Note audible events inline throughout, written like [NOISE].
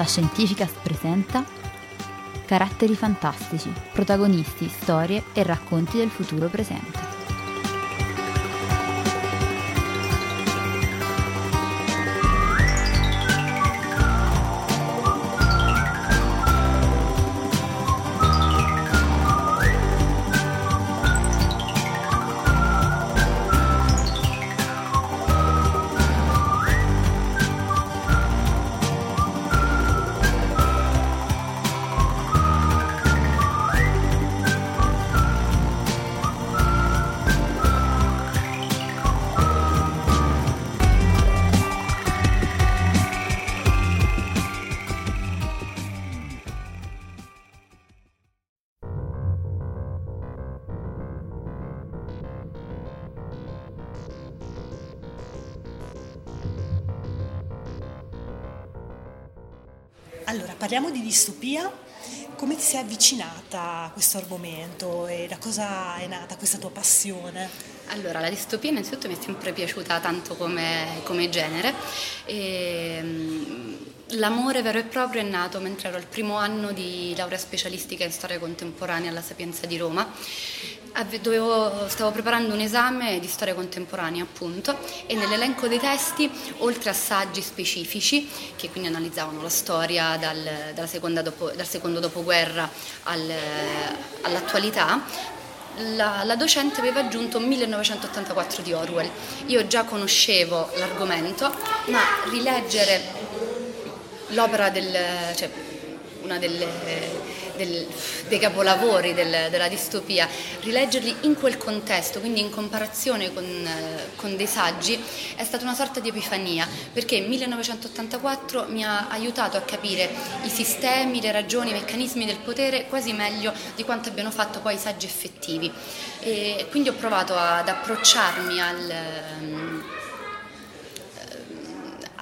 Fantascientificas presenta Caratteri fantastici, protagonisti, storie e racconti del futuro presente. Parliamo di distopia. Come ti sei avvicinata a questo argomento e da cosa è nata questa tua passione? Allora, la distopia innanzitutto mi è sempre piaciuta tanto come, come genere. E, mm, l'amore vero e proprio è nato mentre ero al primo anno di laurea specialistica in storia contemporanea alla Sapienza di Roma Dovevo, stavo preparando un esame di storia contemporanea appunto e nell'elenco dei testi, oltre a saggi specifici che quindi analizzavano la storia dal, dopo, dal secondo dopoguerra al, all'attualità, la, la, docente aveva aggiunto 1984 di Orwell. Io già conoscevo l'argomento, ma rileggere l'opera del... Cioè, una delle, del, dei capolavori del, della distopia, rileggerli in quel contesto, quindi in comparazione con, con, dei saggi, è stata una sorta di epifania, perché 1984 mi ha aiutato a capire i sistemi, le ragioni, i meccanismi del potere quasi meglio di quanto abbiano fatto poi i saggi effettivi. E quindi ho provato ad approcciarmi al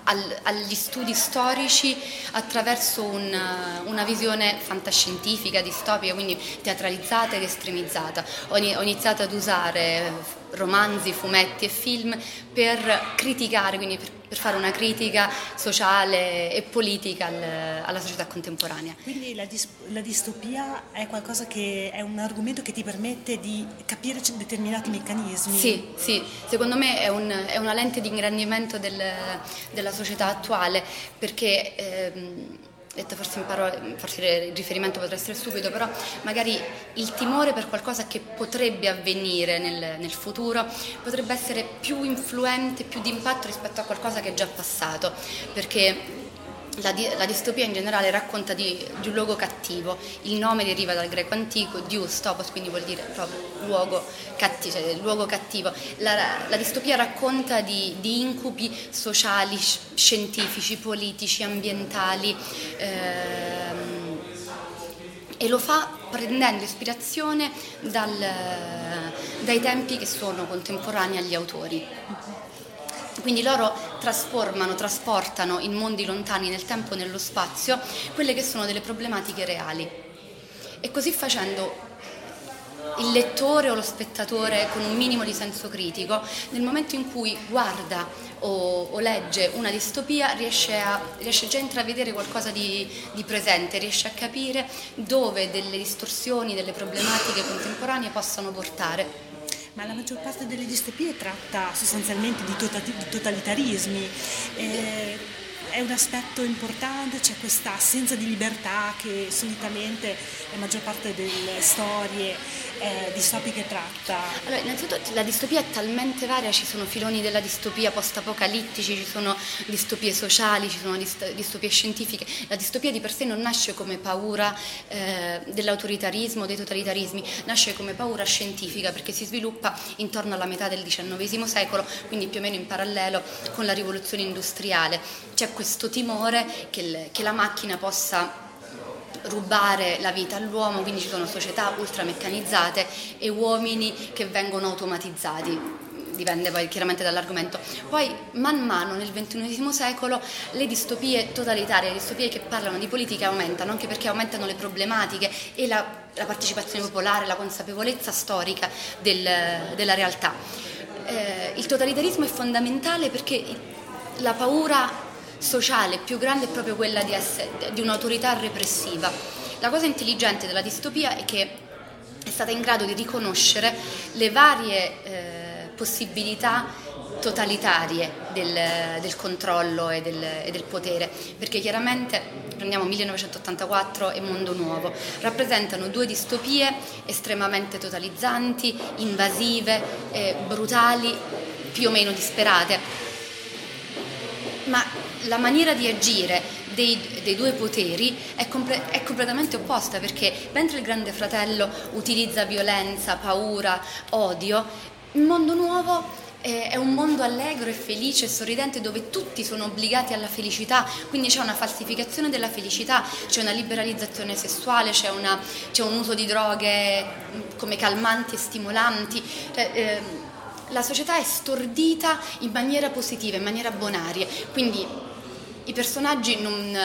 al, agli studi storici attraverso una, una, visione fantascientifica, distopica, quindi teatralizzata ed estremizzata. Ho, ho iniziato ad usare romanzi, fumetti e film per criticare, quindi per, per fare una critica sociale e politica al, alla società contemporanea. Quindi la, dis, la, distopia è qualcosa che è un argomento che ti permette di capire determinati meccanismi? Sì, sì. secondo me è, un, è una lente di ingrandimento del, della società attuale perché... Ehm, detto forse, imparo, forse il riferimento potrà essere stupido, però magari il timore per qualcosa che potrebbe avvenire nel, nel futuro potrebbe essere più influente, più d'impatto rispetto a qualcosa che è già passato, perché la, la, distopia in generale racconta di, di, un luogo cattivo, il nome deriva dal greco antico, dius, topos, quindi vuol dire proprio luogo, cattivo. Cioè luogo cattivo. La, la, distopia racconta di, di, incubi sociali, scientifici, politici, ambientali ehm, e lo fa prendendo ispirazione dal, dai tempi che sono contemporanei agli autori. Quindi loro trasformano, trasportano in mondi lontani nel tempo e nello spazio quelle che sono delle problematiche reali. E così facendo il lettore o lo spettatore con un minimo di senso critico, nel momento in cui guarda o, o legge una distopia riesce, a, riesce, già a intravedere qualcosa di, di, presente, riesce a capire dove delle distorsioni, delle problematiche contemporanee possano portare ma la maggior parte delle distopie tratta sostanzialmente di, tota-, totalitarismi. Eh, è un aspetto importante, c'è questa assenza di libertà che solitamente la maggior parte delle storie eh, distopiche tratta. Allora, innanzitutto la distopia è talmente varia, ci sono filoni della distopia post-apocalittici, ci sono distopie sociali, ci sono dist- distopie scientifiche. La distopia di per sé non nasce come paura eh, dell'autoritarismo, dei totalitarismi, nasce come paura scientifica perché si sviluppa intorno alla metà del XIX secolo, quindi più o meno in parallelo con la rivoluzione industriale. C'è questo timore che, il, che la macchina possa rubare la vita all'uomo, quindi ci sono società ultrameccanizzate e uomini che vengono automatizzati dipende poi chiaramente dall'argomento. Poi man mano nel XXI secolo le distopie totalitarie, le distopie che parlano di politica aumentano, anche perché aumentano le problematiche e la, la partecipazione popolare, la consapevolezza storica del, della realtà. Eh, il totalitarismo è fondamentale perché la paura sociale più grande è proprio quella di, essere, di un'autorità repressiva. La cosa intelligente della distopia è che è stata in grado di riconoscere le varie eh, possibilità totalitarie del, del controllo e del, e del, potere, perché chiaramente prendiamo 1984 e Mondo Nuovo, rappresentano due distopie estremamente totalizzanti, invasive, eh, brutali, più o meno disperate, ma la maniera di agire dei, dei due poteri è, comple- è, completamente opposta perché mentre il Grande Fratello utilizza violenza, paura, odio, il mondo nuovo è un mondo allegro e felice e sorridente dove tutti sono obbligati alla felicità, quindi c'è una falsificazione della felicità, c'è una liberalizzazione sessuale, c'è, una, c'è un uso di droghe come calmanti e stimolanti. Cioè, eh, la società è stordita in maniera positiva, in maniera bonaria, quindi i personaggi non,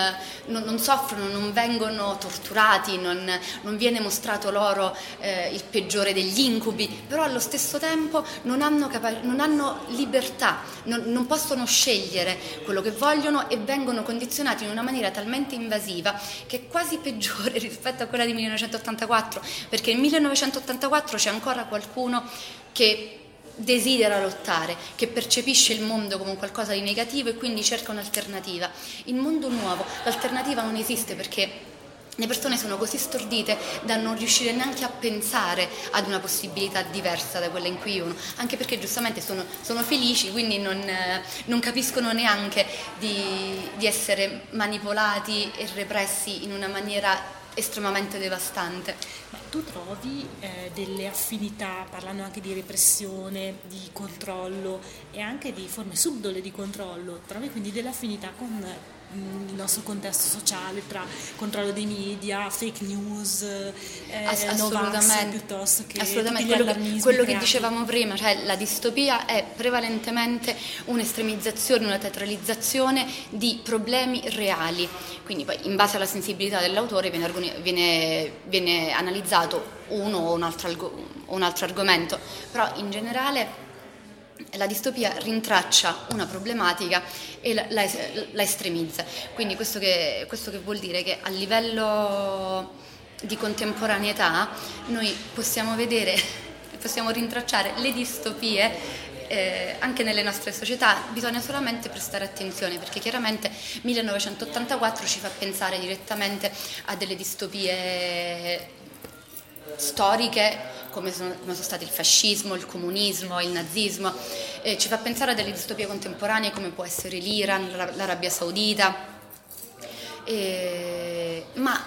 non, non, soffrono, non vengono torturati, non, non viene mostrato loro eh, il peggiore degli incubi, però allo stesso tempo non hanno, capa- hanno libertà, non, possono scegliere quello che vogliono e vengono condizionati in una maniera talmente invasiva che è quasi peggiore [LAUGHS] rispetto a quella di 1984, perché nel 1984 c'è ancora qualcuno che desidera lottare, che percepisce il mondo come qualcosa di negativo e quindi cerca un'alternativa. Il mondo nuovo, l'alternativa non esiste perché le persone sono così stordite da non riuscire neanche a pensare ad una possibilità diversa da quella in cui vivono, anche perché giustamente sono, sono felici, quindi non, eh, non capiscono neanche di, di essere manipolati e repressi in una maniera estremamente devastante. Ma tu trovi eh, delle affinità, parlando anche di repressione, di controllo e anche di forme subdole di controllo, trovi quindi delle affinità con il nostro contesto sociale tra controllo dei media, fake news, eh, Ass- assolutamente, piuttosto che assolutamente. quello, che, quello che dicevamo prima, cioè la distopia è prevalentemente un'estremizzazione, una teatralizzazione di problemi reali, quindi poi in base alla sensibilità dell'autore viene, viene, viene analizzato uno o un altro, un altro argomento, però in generale la distopia rintraccia una problematica e la, la, la estremizza. Quindi questo che, questo che vuol dire che a livello di contemporaneità noi possiamo vedere, possiamo rintracciare le distopie eh, anche nelle nostre società, bisogna solamente prestare attenzione perché chiaramente 1984 ci fa pensare direttamente a delle distopie storiche come sono, come sono, stati il fascismo, il comunismo, il nazismo, eh, ci fa pensare a delle distopie contemporanee come può essere l'Iran, l'Arabia Saudita. E, ma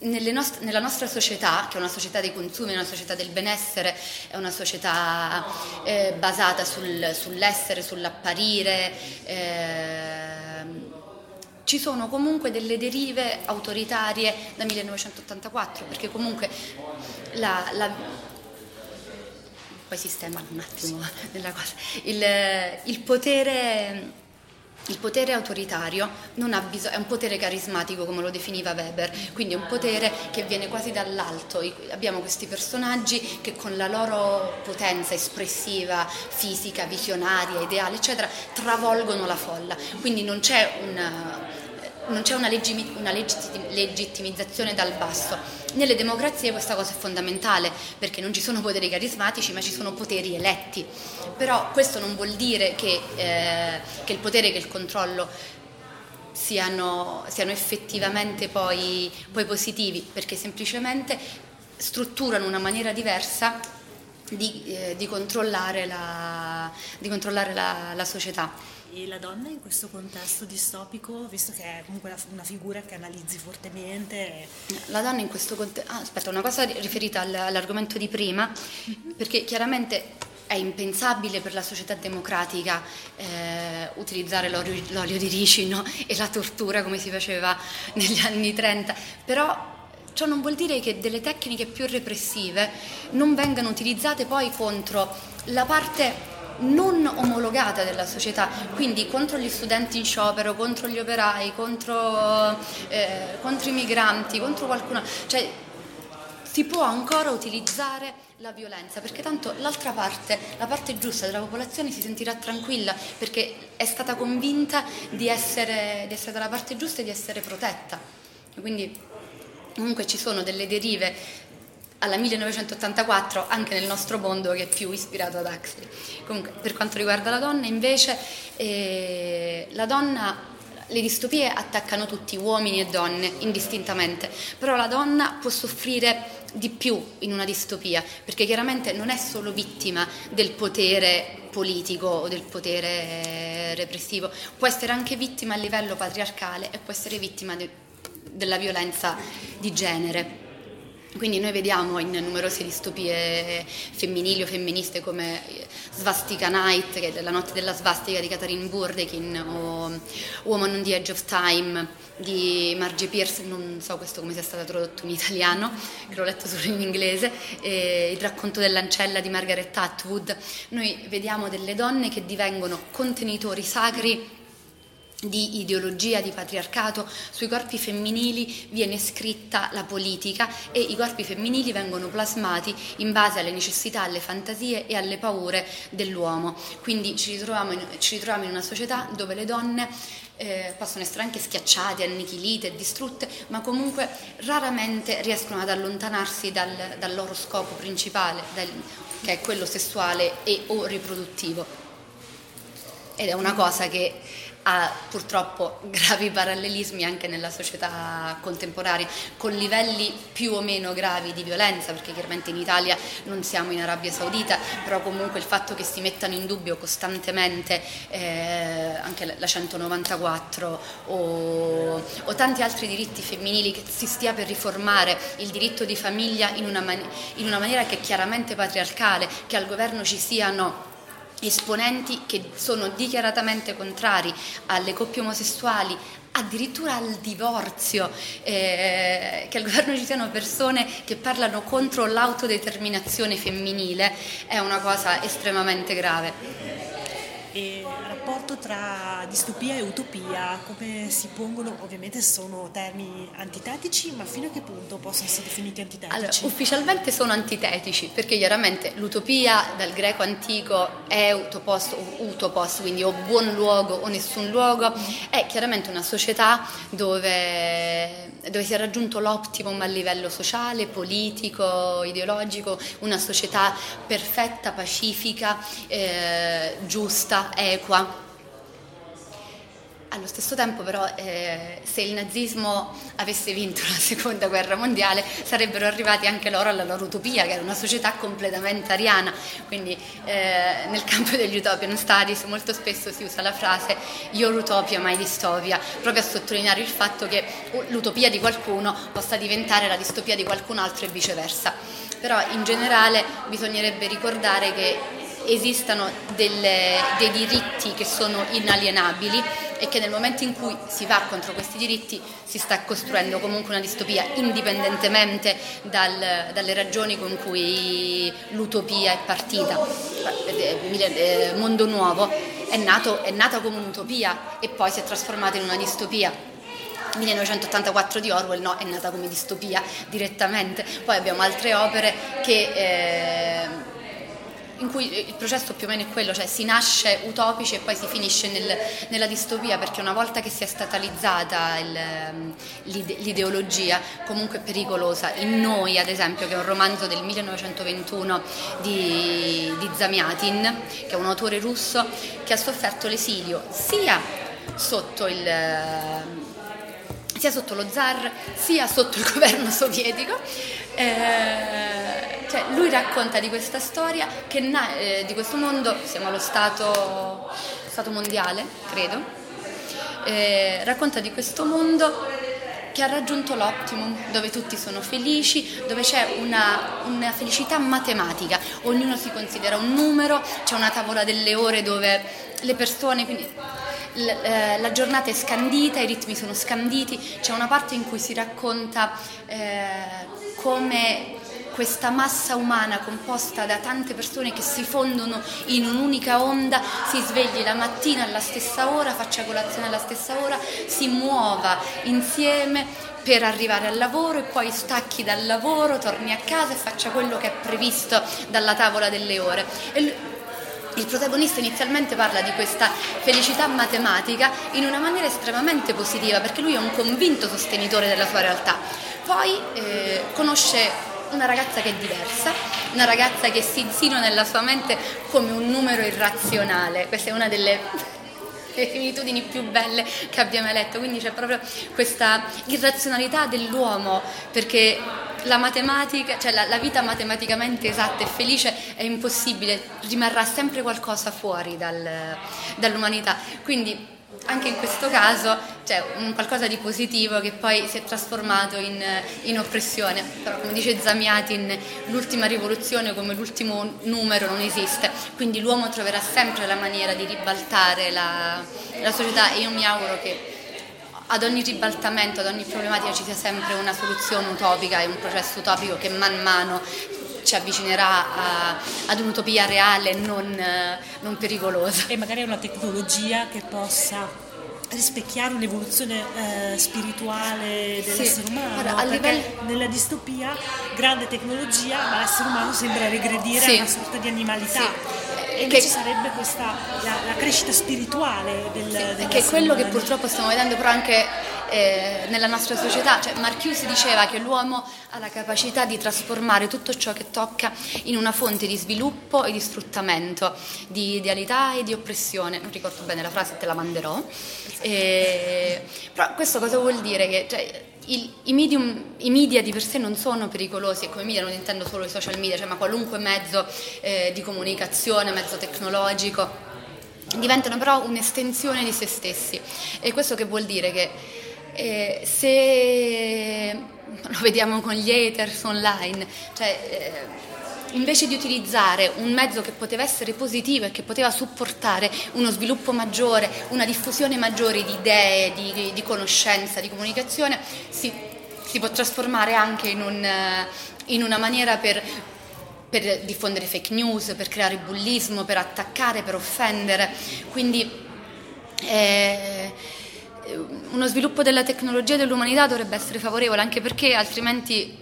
nost- nella nostra società, che è una società dei consumi, una società del benessere, è una società eh, basata sul, sull'essere, sull'apparire, eh, ci sono comunque delle derive autoritarie da 1984, perché comunque la, la poi sistema un attimo [LAUGHS] nella cosa, il, il potere il potere autoritario bisog- è un potere carismatico, come lo definiva Weber, quindi è un potere che viene quasi dall'alto. Abbiamo questi personaggi che con la loro potenza espressiva, fisica, visionaria, ideale, eccetera, travolgono la folla. Quindi non c'è una, non c'è una, leggi- una legittimizzazione dal basso. Nelle democrazie questa cosa è fondamentale perché non ci sono poteri carismatici ma ci sono poteri eletti. Però questo non vuol dire che, eh, che il potere e che il controllo siano, siano effettivamente poi, poi, positivi perché semplicemente strutturano una maniera diversa di, eh, di controllare, la, di controllare la, la società. E la donna in questo contesto distopico, visto che è comunque una figura che analizzi fortemente? La donna in questo contesto... Ah, aspetta, una cosa riferita all'argomento di prima, perché chiaramente è impensabile per la società democratica eh, utilizzare l'olio, l'olio, di ricino [LAUGHS] e la tortura come si faceva negli anni 30, però ciò non vuol dire che delle tecniche più repressive non vengano utilizzate poi contro la parte non omologata della società, quindi contro gli studenti in sciopero, contro gli operai, contro, eh, contro i migranti, contro qualcuno. Cioè, si può ancora utilizzare la violenza, perché tanto l'altra parte, la parte giusta della popolazione si sentirà tranquilla perché è stata convinta di essere, di essere dalla parte giusta e di essere protetta. Quindi comunque ci sono delle derive alla 1984 anche nel nostro mondo che è più ispirato ad Huxley. Comunque, per quanto riguarda la donna, invece, eh, la donna le distopie attaccano tutti, uomini e donne, indistintamente, però la donna può soffrire di più in una distopia, perché chiaramente non è solo vittima del potere politico o del potere repressivo, può essere anche vittima a livello patriarcale e può essere vittima de- della violenza di genere. Quindi noi vediamo in numerose distopie femminili o femministe come Svastika Night, che è la notte della svastica di Catherine Burdekin, o Woman on the Edge of Time di Margie Pierce, non so questo come sia stato tradotto in italiano, che l'ho letto solo in inglese, il racconto dell'ancella di Margaret Atwood. Noi vediamo delle donne che divengono contenitori sacri di ideologia, di patriarcato, sui corpi femminili viene scritta la politica e i corpi femminili vengono plasmati in base alle necessità, alle fantasie e alle paure dell'uomo. Quindi ci ritroviamo in, ci ritroviamo in una società dove le donne eh, possono essere anche schiacciate, annichilite, distrutte, ma comunque raramente riescono ad allontanarsi dal, dal loro scopo principale, dal, che è quello sessuale e o riproduttivo. Ed è una cosa che ha purtroppo [LAUGHS] gravi parallelismi anche nella società contemporanea, con livelli più o meno gravi di violenza, perché chiaramente in Italia non siamo in Arabia Saudita, però comunque il fatto che si mettano in dubbio costantemente eh, anche la 194 o, o, tanti altri diritti femminili, che si stia per riformare il diritto di famiglia in una, man- in una maniera che è chiaramente patriarcale, che al governo ci siano esponenti che sono dichiaratamente contrari alle coppie omosessuali, addirittura al divorzio, eh, che al governo ci siano persone che parlano contro l'autodeterminazione femminile, è una cosa estremamente grave. E rapporto tra distopia e utopia, come si pongono? Ovviamente sono termini antitetici, ma fino a che punto possono essere definiti antitetici? Allora, ufficialmente sono antitetici, perché chiaramente l'utopia dal greco antico è utopos, utopos, quindi o buon luogo o nessun luogo, è chiaramente una società dove dove si è raggiunto l'optimum a livello sociale, politico, ideologico, una società perfetta, pacifica, eh, giusta, equa. Allo stesso tempo però eh, se il nazismo avesse vinto la seconda guerra mondiale sarebbero arrivati anche loro alla loro utopia, che era una società completamente ariana, quindi eh, nel campo degli utopian studies molto spesso si usa la frase your utopia, my dystopia, proprio a sottolineare il fatto che l'utopia di qualcuno possa diventare la distopia di qualcun altro e viceversa. Però in generale bisognerebbe ricordare che esistano delle, dei diritti che sono inalienabili e che nel momento in cui si va contro questi diritti si sta costruendo comunque una distopia indipendentemente dal, dalle ragioni con cui l'utopia è partita. Eh, Mondo Nuovo è, nato, è nata come un'utopia e poi si è trasformata in una distopia. 1984 di Orwell no, è nata come distopia direttamente. Poi abbiamo altre opere che eh, in cui il processo più o meno è quello, cioè si nasce utopici e poi si finisce nel, nella distopia perché una volta che si è statalizzata il, l'ideologia comunque è pericolosa. In Noi ad esempio, che è un romanzo del 1921 di, di Zamiatin, che è un autore russo che ha sofferto l'esilio sia sotto il sia sotto lo zar sia sotto il governo sovietico. Eh, cioè, lui racconta di questa storia, na- eh, di questo mondo, siamo allo stato, stato mondiale, credo, eh, racconta di questo mondo che ha raggiunto l'optimum, dove tutti sono felici, dove c'è una, una, felicità matematica, ognuno si considera un numero, c'è una tavola delle ore dove le persone, quindi eh, la giornata è scandita, i ritmi sono scanditi, c'è una parte in cui si racconta eh, come questa massa umana composta da tante persone che si fondono in un'unica onda, si svegli la mattina alla stessa ora, faccia colazione alla stessa ora, si muova insieme per arrivare al lavoro e poi stacchi dal lavoro, torni a casa e faccia quello che è previsto dalla tavola delle ore. E il protagonista inizialmente parla di questa felicità matematica in una maniera estremamente positiva perché lui è un convinto sostenitore della sua realtà. Poi eh, conosce una ragazza che è diversa, una ragazza che si insinua nella sua mente come un numero irrazionale. Questa è una delle [LAUGHS] le similitudini più belle che abbia mai letto, quindi c'è proprio questa irrazionalità dell'uomo, perché la matematica, cioè la, la, vita matematicamente esatta e felice è impossibile, rimarrà sempre qualcosa fuori dal, dall'umanità. Quindi anche in questo caso c'è un qualcosa di positivo che poi si è trasformato in, in oppressione. Però come dice Zamiatin, l'ultima rivoluzione come l'ultimo numero non esiste, quindi l'uomo troverà sempre la maniera di ribaltare la, la società e io mi auguro che ad ogni ribaltamento, ad ogni problematica ci sia sempre una soluzione utopica e un processo utopico che man mano ci avvicinerà a, ad un'utopia reale, non, non pericolosa. E magari una tecnologia che possa rispecchiare un'evoluzione eh, spirituale dell'essere sì. umano Guarda, livello... nella distopia grande tecnologia ma l'essere umano sembra regredire sì. a una sorta di animalità sì e che sarebbe questa la, la, crescita spirituale del, sì, che è quello umano. che purtroppo stiamo vedendo però anche eh, nella nostra società. Cioè Marcuse diceva che l'uomo ha la capacità di trasformare tutto ciò che tocca in una fonte di sviluppo e di sfruttamento di idealità e di oppressione. Non ricordo bene la frase te la manderò. Eh, però questo cosa vuol dire? Che cioè, il, i, medium, i, media di per sé non sono pericolosi e come media non intendo solo i social media, cioè, ma qualunque mezzo eh, di comunicazione, mezzo tecnologico, diventano però un'estensione di se stessi. E questo che vuol dire? Che eh, se lo vediamo con gli haters online, cioè, eh, invece di utilizzare un mezzo che poteva essere positivo e che poteva supportare uno sviluppo maggiore, una diffusione maggiore di idee, di, di conoscenza, di comunicazione, si, si, può trasformare anche in, un, in una maniera per, per diffondere fake news, per creare bullismo, per attaccare, per offendere. Quindi eh, uno sviluppo della tecnologia e dell'umanità dovrebbe essere favorevole anche perché altrimenti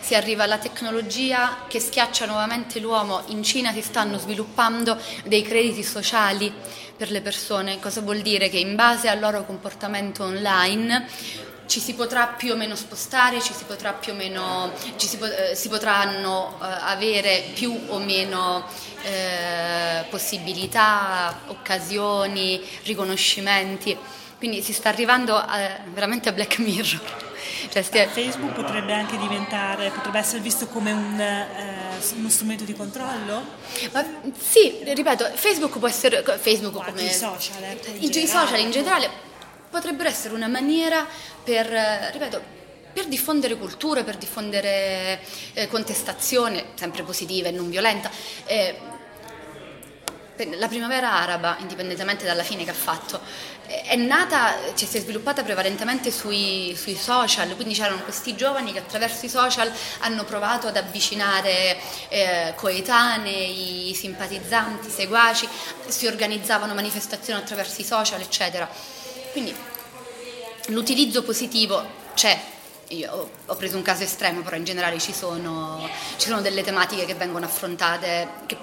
si arriva alla tecnologia che schiaccia nuovamente l'uomo. In Cina si stanno sviluppando dei crediti sociali per le persone. Cosa vuol dire? Che in base al loro comportamento online ci si potrà più o meno spostare, ci si potrà più o meno, si, eh, si, potranno eh, avere più o meno eh, possibilità, occasioni, riconoscimenti Quindi si sta arrivando a, veramente a Black Mirror. [LAUGHS] Cioè, stia... Facebook potrebbe anche diventare, potrebbe essere visto come un, eh, uno strumento di controllo? Ma, sì, ripeto, Facebook può essere... Facebook Guarda, come... I social, ecco, in I social in generale potrebbero essere una maniera per, ripeto, per diffondere cultura, per diffondere eh, contestazione, sempre positiva e non violenta. La primavera araba, indipendentemente dalla fine che ha fatto, è nata, cioè si è sviluppata prevalentemente sui, sui, social, quindi c'erano questi giovani che attraverso i social hanno provato ad avvicinare eh, coetanei, simpatizzanti, seguaci, si organizzavano manifestazioni attraverso i social, eccetera. Quindi l'utilizzo positivo c'è, io ho preso un caso estremo, però in generale ci sono, ci sono delle tematiche che vengono affrontate, che,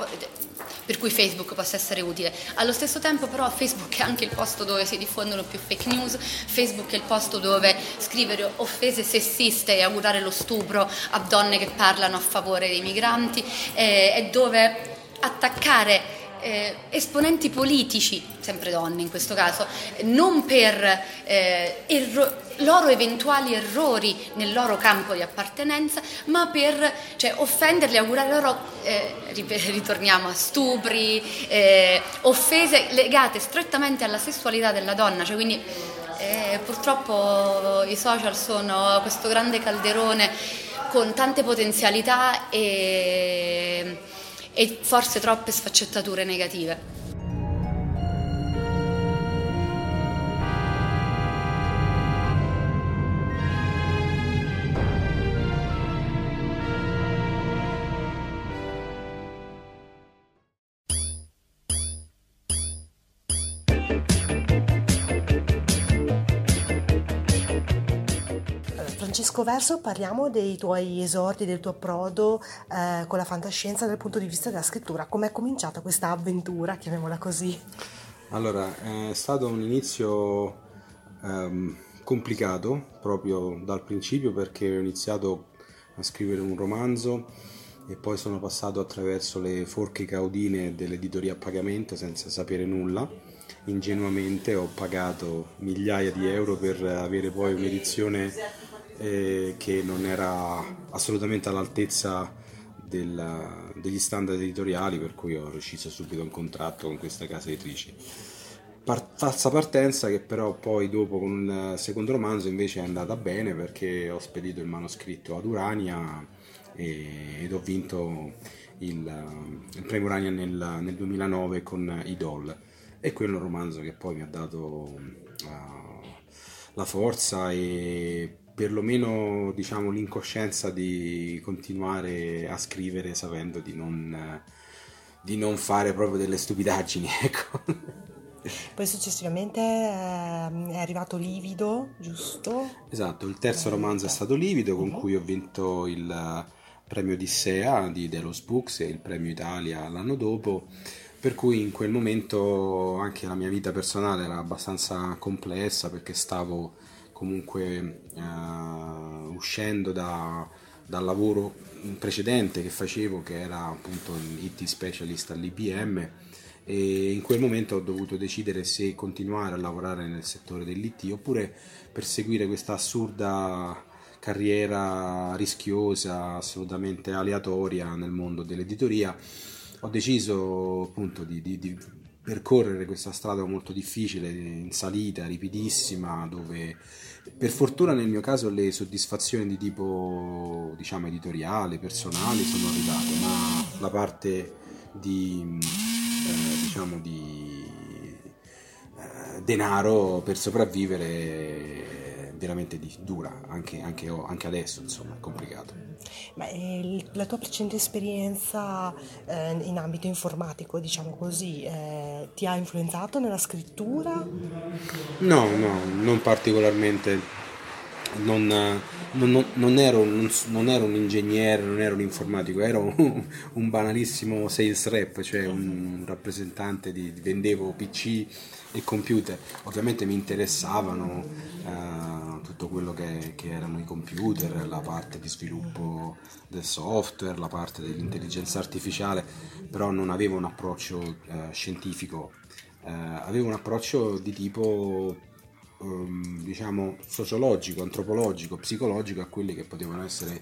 per cui Facebook possa essere utile. Allo stesso tempo però Facebook è anche il posto dove si diffondono più fake news, Facebook è il posto dove scrivere offese sessiste e augurare lo stupro a donne che parlano a favore dei migranti, eh, è dove attaccare eh, esponenti politici, sempre donne in questo caso, non per eh, erro- loro eventuali errori nel loro campo di appartenenza, ma per cioè, offenderli, augurare loro, eh, [LAUGHS] ritorniamo a stupri, eh, offese legate strettamente alla sessualità della donna, cioè, quindi eh, purtroppo i social sono questo grande calderone con tante potenzialità e e forse troppe sfaccettature negative. Verso, parliamo dei tuoi esordi, del tuo approdo eh, con la fantascienza dal punto di vista della scrittura. Com'è cominciata questa avventura, chiamiamola così? Allora, è stato un inizio ehm, complicato proprio dal principio perché ho iniziato a scrivere un romanzo e poi sono passato attraverso le forche caudine dell'editoria a pagamento senza sapere nulla. Ingenuamente ho pagato migliaia di euro per avere poi un'edizione eh, che non era assolutamente all'altezza del, degli standard editoriali per cui ho rescisso subito un contratto con questa casa editrice. Par- falsa partenza che però poi dopo con un secondo romanzo invece è andata bene perché ho spedito il manoscritto ad Urania e, ed ho vinto il, il premio Urania nel, nel, 2009 con Idol e quello è un romanzo che poi mi ha dato uh, la forza e perlomeno diciamo, l'incoscienza di continuare a scrivere sapendo di non, di non fare proprio delle stupidaggini. [LAUGHS] Ecco. Poi successivamente ehm, è arrivato Livido, giusto? Esatto, il terzo romanzo è stato Livido con uh-huh. cui ho vinto il premio Odissea di Delos Books e il premio Italia l'anno dopo per cui in quel momento anche la mia vita personale era abbastanza complessa perché stavo comunque uh, uscendo da, dal lavoro precedente che facevo che era appunto IT specialist all'IBM e in quel momento ho dovuto decidere se continuare a lavorare nel settore dell'IT oppure perseguire questa assurda carriera rischiosa, assolutamente aleatoria nel mondo dell'editoria. Ho deciso appunto di, di, di percorrere questa strada molto difficile, in salita, ripidissima, dove per fortuna nel mio caso le soddisfazioni di tipo diciamo editoriale, personali sono arrivate, ma la parte di, eh, diciamo di eh, denaro per sopravvivere veramente di, dura, anche, anche, anche, adesso insomma è complicato. Ma eh, la tua precedente esperienza eh, in ambito informatico, diciamo così, eh, ti ha influenzato nella scrittura? No, no, non particolarmente. Non, non, non, ero, non, ero, un ingegnere, non ero un informatico, ero [LAUGHS] un, un banalissimo sales rep, cioè un rappresentante di vendevo PC e computer. Ovviamente mi interessavano eh, tutto quello che, che, erano i computer, la parte di sviluppo del software, la parte dell'intelligenza artificiale, però non avevo un approccio eh, scientifico, eh, avevo un approccio di tipo ehm, diciamo sociologico, antropologico, psicologico a quelli che potevano essere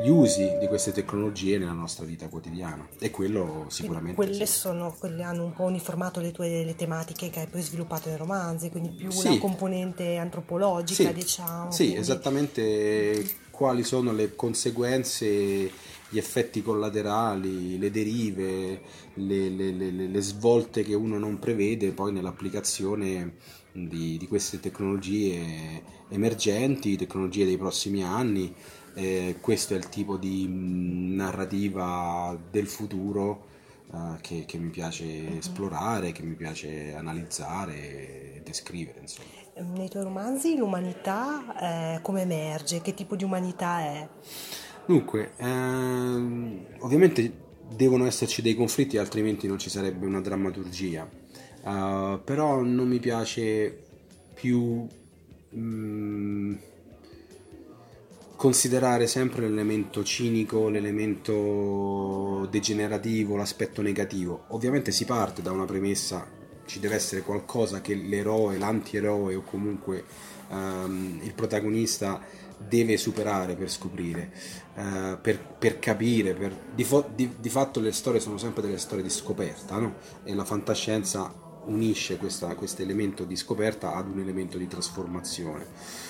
gli usi di queste tecnologie nella nostra vita quotidiana e quello sicuramente quelle sì. sono quelle hanno un po' uniformato le tue le tematiche che hai poi sviluppato nei romanzi quindi più Sì. la componente antropologica Sì, diciamo sì, quindi- esattamente quali sono le conseguenze, gli effetti collaterali, le derive, le, le- le- le- le svolte che uno non prevede poi nell'applicazione di, di queste tecnologie emergenti, tecnologie dei prossimi anni. Eh, questo è il tipo di mh, narrativa del futuro eh, che, che mi piace esplorare, che mi piace analizzare e descrivere, insomma. nei tuoi romanzi l'umanità eh, come emerge che tipo di umanità è Dunque, ehm, ovviamente devono esserci dei conflitti, altrimenti non ci sarebbe una drammaturgia. Eh, però non mi piace più mm, considerare sempre l'elemento cinico, l'elemento degenerativo, l'aspetto negativo. Ovviamente si parte da una premessa, ci deve essere qualcosa che l'eroe, l'antieroe o comunque ehm, il protagonista deve superare per scoprire, eh, per, per capire, per- di, fo- di- di fatto le storie sono sempre delle storie di scoperta, no? E la fantascienza unisce questo elemento di scoperta ad un elemento di trasformazione.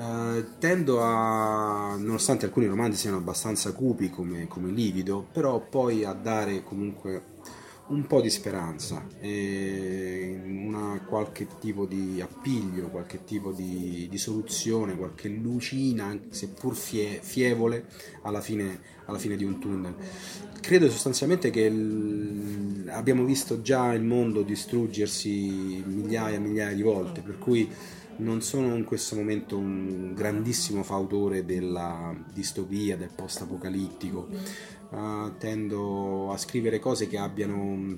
Eh, tendo a, nonostante alcuni romanzi siano abbastanza cupi come, come livido, però poi a dare comunque un po' di speranza, una, qualche tipo di appiglio, qualche tipo di, di soluzione, qualche lucina, seppur fie- fievole, alla fine, alla fine di un tunnel. Credo sostanzialmente che il- abbiamo visto già il mondo distruggersi migliaia e migliaia di volte, per cui non sono in questo momento un grandissimo fautore della distopia, del post-apocalittico. Uh, tendo a scrivere cose che abbiano, mm,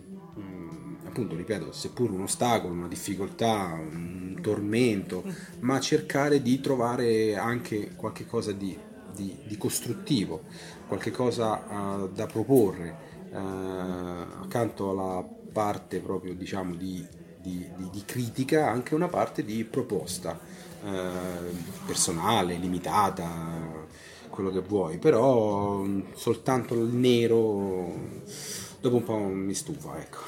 appunto, ripeto, seppur un ostacolo, una difficoltà, un tormento, ma cercare di trovare anche qualche cosa di, di- di costruttivo, qualche cosa uh, da proporre uh, accanto alla parte proprio, diciamo, di, di- di- di critica, anche una parte di proposta eh, personale, limitata, quello che vuoi, però mh, soltanto il nero dopo un po' mi stufa, ecco.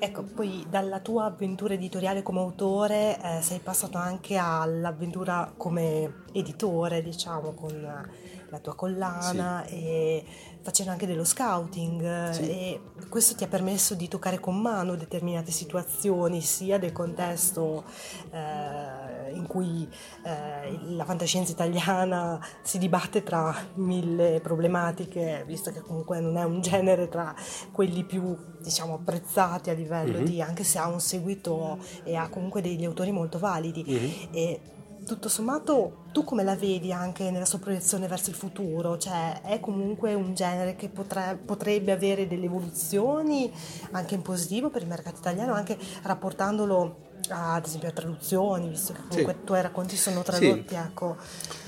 Ecco, poi dalla tua avventura editoriale come autore eh, sei passato anche all'avventura come editore, diciamo, con la tua collana e facendo anche dello scouting Sì. e questo ti ha permesso di toccare con mano determinate situazioni sia del contesto eh, in cui eh, la fantascienza italiana si dibatte tra mille problematiche, visto che comunque non è un genere tra quelli più diciamo apprezzati a livello Mhm. di anche se ha un seguito e ha comunque degli autori molto validi Mhm. e tutto sommato tu come la vedi anche nella sua proiezione verso il futuro? Cioè è comunque un genere che potre- potrebbe avere delle evoluzioni anche in positivo per il mercato italiano, anche rapportandolo a, ad esempio a traduzioni, visto che comunque Sì. i tuoi racconti sono Sì. tradotti, ecco.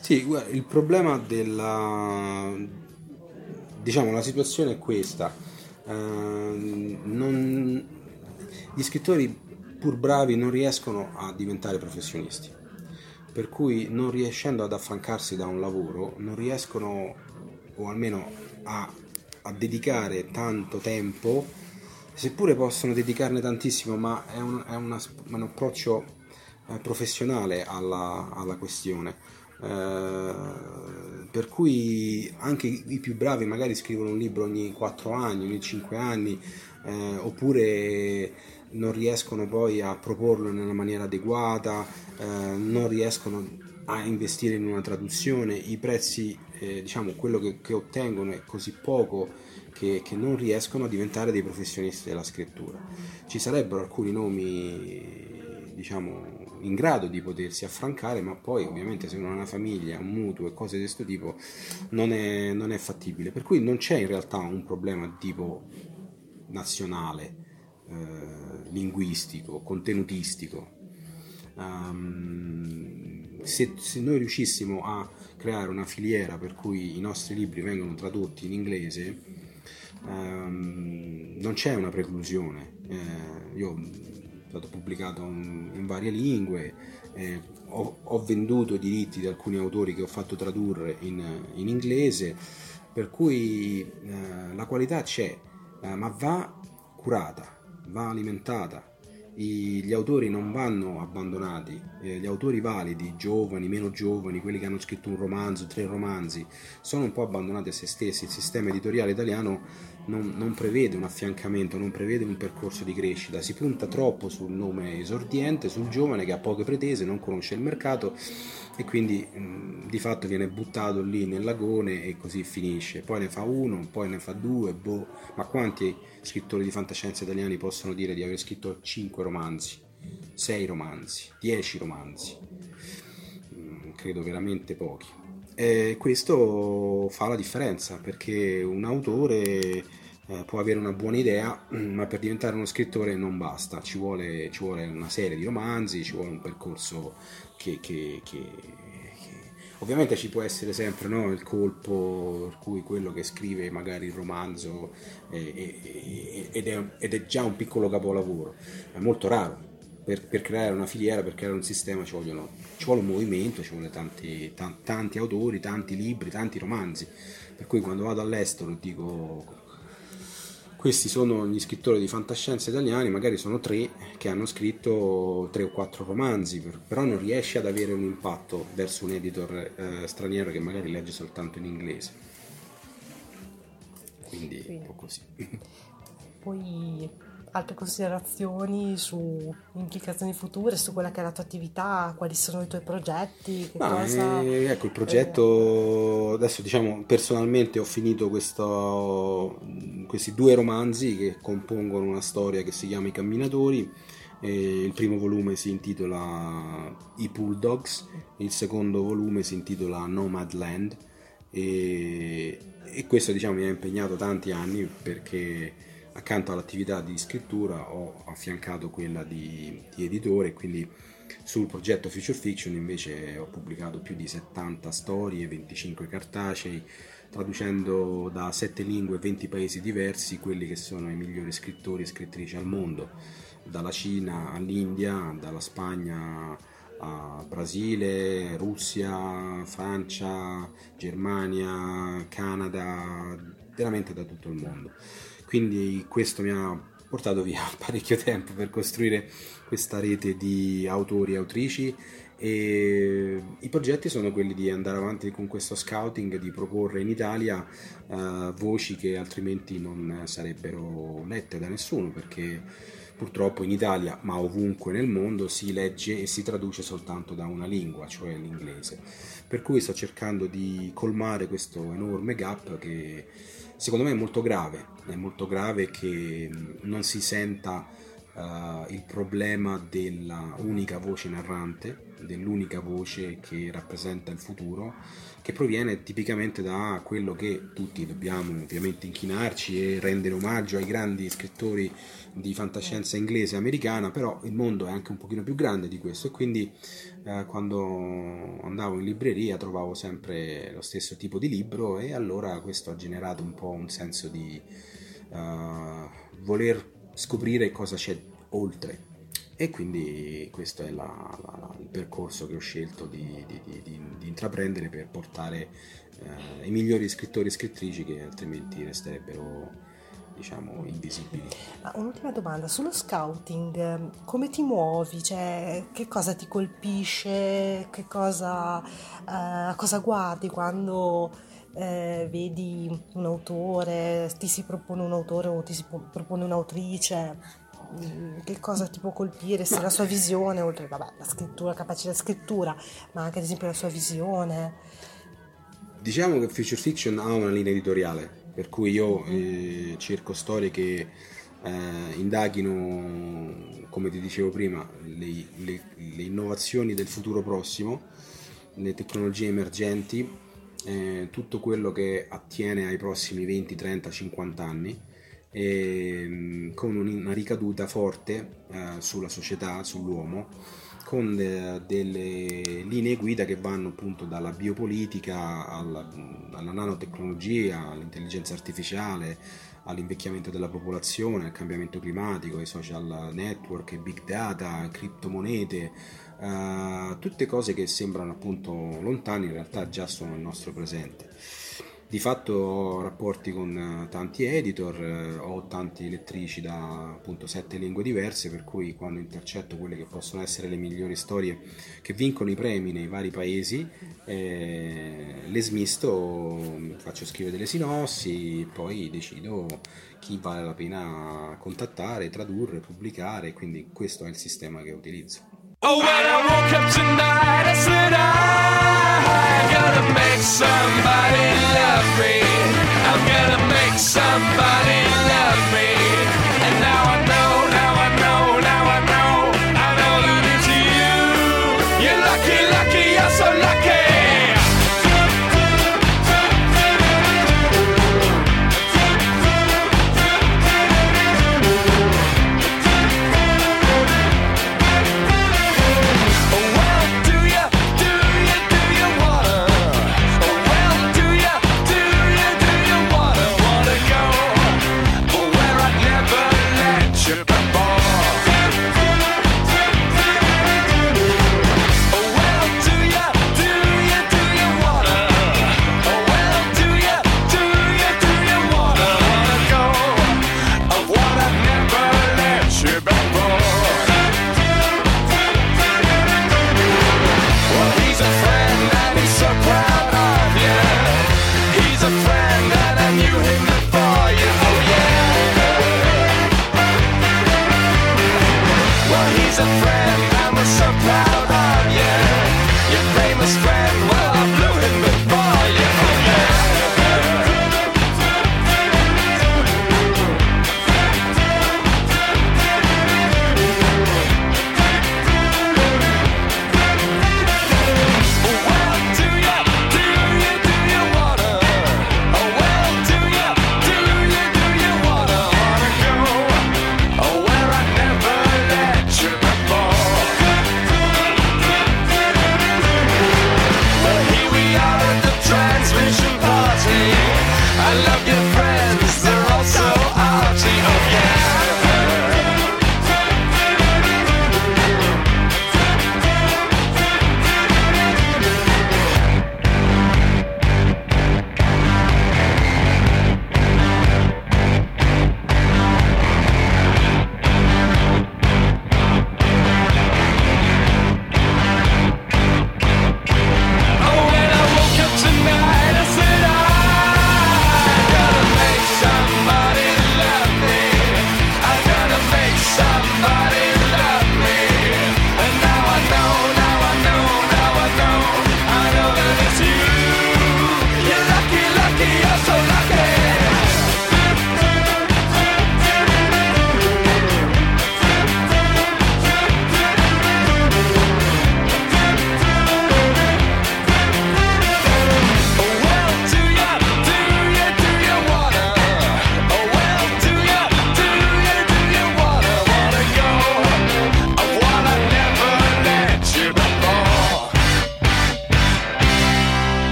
Sì, guarda, il problema della diciamo la situazione è questa. Ehm, non- gli scrittori pur bravi non riescono a diventare professionisti. Per cui non riuscendo ad affrancarsi da un lavoro, non riescono o almeno a, a dedicare tanto tempo, seppure possono dedicarne tantissimo, ma è un, è una- un approccio eh, professionale alla, alla questione. Eh, per cui anche i i più bravi magari scrivono un libro ogni 4 anni, ogni 5 anni, eh, oppure non riescono poi a proporlo nella maniera adeguata, eh, non riescono a investire in una traduzione, i prezzi, eh, diciamo, quello che, che ottengono è così poco che, che non riescono a diventare dei professionisti della scrittura. Ci sarebbero alcuni nomi, diciamo, in grado di potersi affrancare, ma poi ovviamente se uno ha una famiglia, un mutuo e cose di questo tipo non è, non è fattibile. Per cui non c'è in realtà un problema di tipo nazionale, eh, linguistico, contenutistico. Ehm, se, se noi riuscissimo a creare una filiera per cui i nostri libri vengono tradotti in inglese, ehm, non c'è una preclusione. Eh, io stato pubblicato in, in varie lingue, eh, ho, ho, venduto diritti di alcuni autori che ho fatto tradurre in, in inglese, per cui eh, la qualità c'è, eh, ma va curata, va alimentata. I, gli autori non vanno abbandonati, eh, gli autori validi, giovani, meno giovani, quelli che hanno scritto un romanzo, tre romanzi, sono un po' abbandonati a se stessi. Il sistema editoriale italiano non, non, prevede un affiancamento, non prevede un percorso di crescita, si punta troppo sul nome esordiente, sul giovane che ha poche pretese, non conosce il mercato e quindi mh, di fatto viene buttato lì nel lagone e così finisce. Poi ne fa uno, poi ne fa due, boh. ma quanti scrittori di fantascienza italiani possono dire di aver scritto 5 romanzi, 6 romanzi, 10 romanzi? Mh, credo veramente pochi. E questo fa la differenza perché un autore eh, può avere una buona idea, [CLEARS THROAT] ma per diventare uno scrittore non basta, ci vuole, ci vuole una serie di romanzi, ci vuole un percorso che, che, che, che... ovviamente ci può essere sempre no, il colpo per cui quello che scrive magari il romanzo è, è, ed, è, ed è già un piccolo capolavoro, è molto raro per, per, creare una filiera, per creare un sistema ci, vogliono, ci vuole un movimento, ci vuole tanti, tanti, tanti, autori, tanti libri, tanti romanzi. Per cui quando vado all'estero dico questi sono gli scrittori di fantascienza italiani, magari sono tre che hanno scritto tre o quattro romanzi, però non riesce ad avere un impatto verso un editor eh, straniero che magari legge soltanto in inglese. Quindi un po' così. Poi altre considerazioni su implicazioni future, su quella che è la tua attività, quali sono i tuoi progetti? Eh, ecco, il progetto, adesso diciamo personalmente ho finito questo, questi due romanzi che compongono una storia che si chiama I Camminatori. Eh, il primo volume si intitola I Pool Dogs, il secondo volume si intitola Nomad Land e, e questo diciamo mi ha impegnato tanti anni perché accanto all'attività di scrittura ho affiancato quella di, di editore, quindi sul progetto Future Fiction invece ho pubblicato più di 70 storie, 25 cartacei, traducendo da 7 lingue e 20 paesi diversi quelli che sono i migliori scrittori e scrittrici al mondo, dalla Cina all'India, dalla Spagna a Brasile, Russia, Francia, Germania, Canada, veramente da tutto il mondo. Quindi questo mi ha portato via [LAUGHS] parecchio tempo per costruire questa rete di autori e autrici e i progetti sono quelli di andare avanti con questo scouting, di proporre in Italia uh, voci che altrimenti non sarebbero lette da nessuno perché purtroppo in Italia, ma ovunque nel mondo, si legge e si traduce soltanto da una lingua, cioè l'inglese. Per cui sto cercando di colmare questo enorme gap che secondo me è molto grave, è molto grave che non si senta uh, il problema della unica voce narrante, dell'unica voce che rappresenta il futuro, che proviene tipicamente da quello che tutti dobbiamo ovviamente inchinarci e rendere omaggio ai grandi scrittori di fantascienza inglese e americana, però il mondo è anche un pochino più grande di questo. E quindi eh, quando andavo in libreria trovavo sempre lo stesso tipo di libro e allora questo ha generato un po' un senso di uh, voler scoprire cosa c'è oltre. E quindi questo è la, la, il percorso che ho scelto di, di, di, di intraprendere per portare eh, i migliori scrittori e scrittrici che altrimenti resterebbero diciamo invisibili. Ah, un'ultima domanda, sullo scouting come ti muovi? Cioè, che cosa ti colpisce? Che cosa, eh, cosa guardi quando eh, vedi un autore, ti si propone un autore o ti si propone un'autrice? Mm, che cosa ti può colpire, se la sua visione, oltre vabbè, la scrittura, capacità di scrittura, ma anche ad esempio la sua visione. Diciamo che Future Fiction ha una linea editoriale, per cui io eh, cerco storie che eh, indaghino, come ti dicevo prima, le, le, le, innovazioni del futuro prossimo, le tecnologie emergenti, eh, tutto quello che attiene ai prossimi 20, 30, 50 anni, e, con una ricaduta forte eh, sulla società, sull'uomo con de, delle linee guida che vanno appunto dalla biopolitica alla, alla nanotecnologia, all'intelligenza artificiale, all'invecchiamento della popolazione, al cambiamento climatico, ai social network, ai big data, criptomonete, uh, tutte cose che sembrano appunto lontane in realtà già sono nel nostro presente. Di fatto ho rapporti con eh, tanti editor, eh, ho tanti lettrici da appunto sette lingue diverse, per cui quando intercetto quelle che possono essere le migliori storie che vincono i premi nei vari paesi, eh, le smisto, faccio scrivere delle sinossi, poi decido chi vale la pena contattare, tradurre, pubblicare, quindi questo è il sistema che utilizzo. Oh, when I woke up tonight, I said I'm gonna make somebody love me. I'm gonna make somebody love me. And now I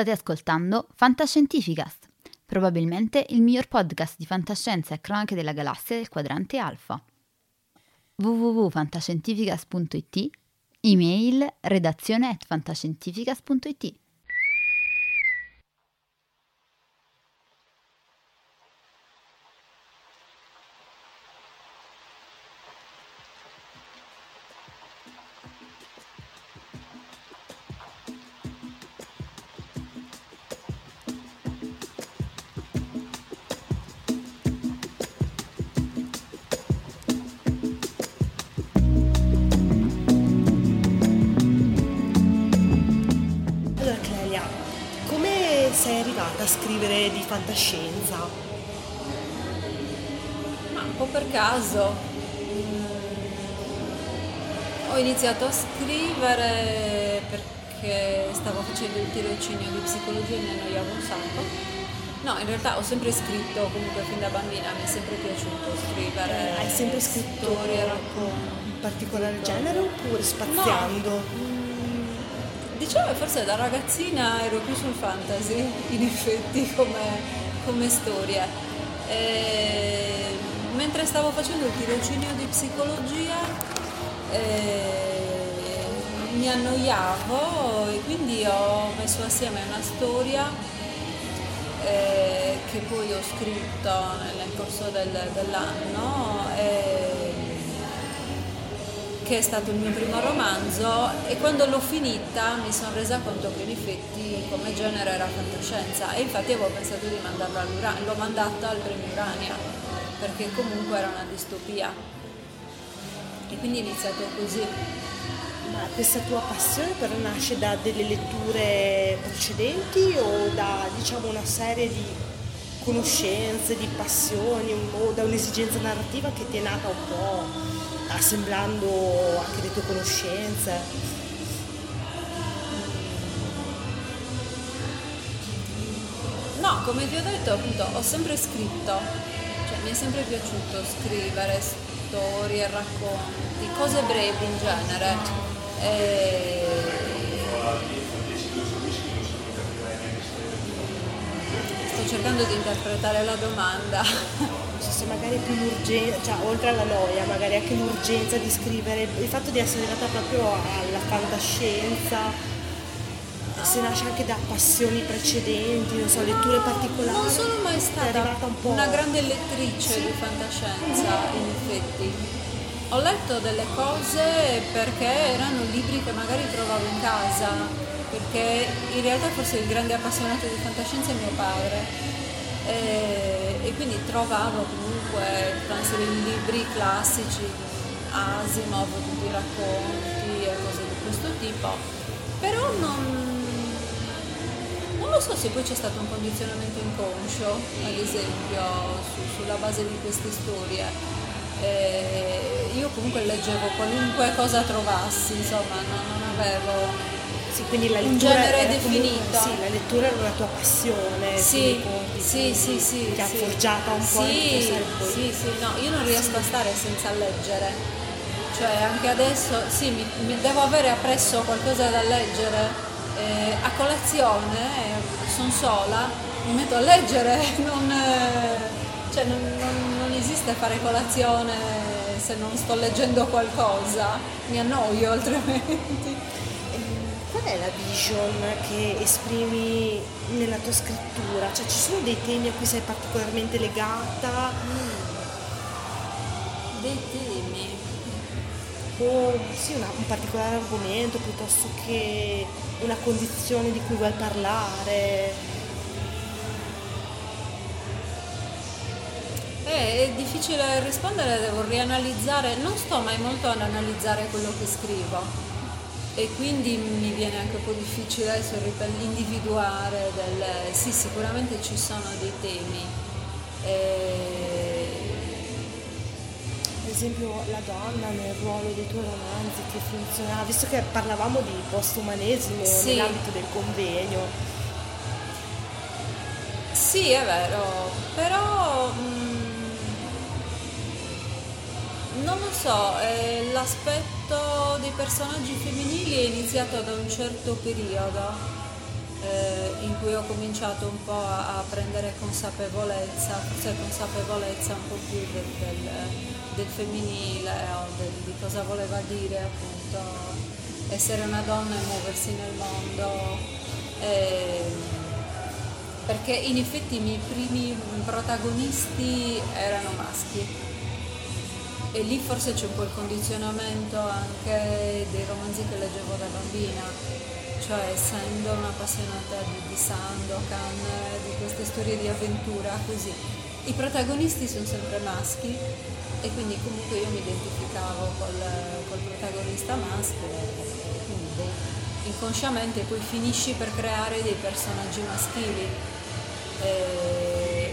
State ascoltando Fantascientificast, probabilmente il miglior podcast di fantascienza e cronache della galassia del quadrante alfa. www.fantascientificast.it Email redazione at fantascientificast.it di fantascienza? Ma un po' per caso. Ho iniziato a scrivere perché stavo facendo il tirocinio di psicologia e mi annoiavo un sacco. No, in realtà ho sempre scritto, comunque fin da bambina mi è sempre piaciuto scrivere. Hai sempre scritto storie, racconti? In particolare genere oppure spaziando? No Diciamo che forse da ragazzina ero più sul fantasy, in effetti, come, come storia. E mentre stavo facendo il tirocinio di psicologia eh, mi annoiavo e quindi ho messo assieme una storia eh, che poi ho scritto nel corso del, dell'anno. eh, che è stato il mio primo romanzo e quando l'ho finita mi sono resa conto che in effetti come genere era fantascienza e infatti avevo pensato di mandarla all'Urania, l'ho mandata al premio Urania perché comunque era una distopia e quindi è iniziato così. Ma questa tua passione però nasce da delle letture precedenti o da diciamo una serie di conoscenze, di passioni o da un'esigenza narrativa che ti è nata un po' assemblando anche le tue conoscenze? No, come vi ho detto appunto ho sempre scritto, cioè mi è sempre piaciuto scrivere storie, racconti, cose brevi in genere. E... Sto cercando di interpretare la domanda. [LAUGHS] Non so se magari più l'urgenza, cioè oltre alla noia, magari anche l'urgenza di scrivere, il fatto di essere arrivata proprio alla fantascienza, se nasce anche da passioni precedenti, non so, letture particolari. Non sono mai stata un po'. una grande lettrice di fantascienza, in effetti. Ho letto delle cose perché erano libri che magari trovavo in casa, perché in realtà forse il grande appassionato di fantascienza è mio padre. E, e quindi trovavo comunque serie di libri classici, Asimov, tutti i racconti e cose di questo tipo, però non, non lo so se poi c'è stato un condizionamento inconscio, ad esempio, su- sulla base di queste storie. Eh, io comunque leggevo qualunque cosa trovassi, insomma, non, non avevo... Sì, quindi la un lettura genere era comunque- definito. sì, la lettura era una tua passione. Sì, sì, sì, sì. Ti ha sì. forgiata un po' Sì, sì, sì, no, io non riesco a stare senza leggere. Cioè anche adesso, sì, mi, mi devo avere appresso qualcosa da leggere. Eh, a colazione, sono sola, mi metto a leggere, [LAUGHS] non, eh, cioè, non, non- non esiste fare colazione se non sto leggendo qualcosa, mi annoio [LAUGHS] altrimenti. Qual è la vision che esprimi nella tua scrittura? Cioè ci sono dei temi a cui sei particolarmente legata Dei temi. o sì, una- un particolare argomento piuttosto che una condizione di cui vuoi parlare? Eh, è difficile rispondere, devo rianalizzare, non sto mai molto ad analizzare quello che scrivo e quindi mi viene anche un po' difficile adesso individuare del... Sì, sicuramente ci sono dei temi. Eh, Ad esempio la donna nel ruolo dei tuoi romanzi che funzionava, visto che parlavamo di postumanesimo Sì. nell'ambito del convegno. Sì, è vero, però mm, non lo so, eh, l'aspetto dei personaggi femminili è iniziato da un certo periodo eh, in cui ho cominciato un po' a, a prendere consapevolezza, forse consapevolezza un po' più del, del- del femminile o del- di cosa voleva dire appunto essere una donna e muoversi nel mondo. eh, perché in effetti i miei primi protagonisti erano maschi e lì forse c'è un po' il condizionamento anche dei romanzi che leggevo da bambina, cioè essendo un'appassionata di, di Sandokan, di queste storie di avventura così. I protagonisti sono sempre maschi e quindi comunque io mi identificavo col, col protagonista maschio e quindi inconsciamente poi finisci per creare dei personaggi maschili. Eh,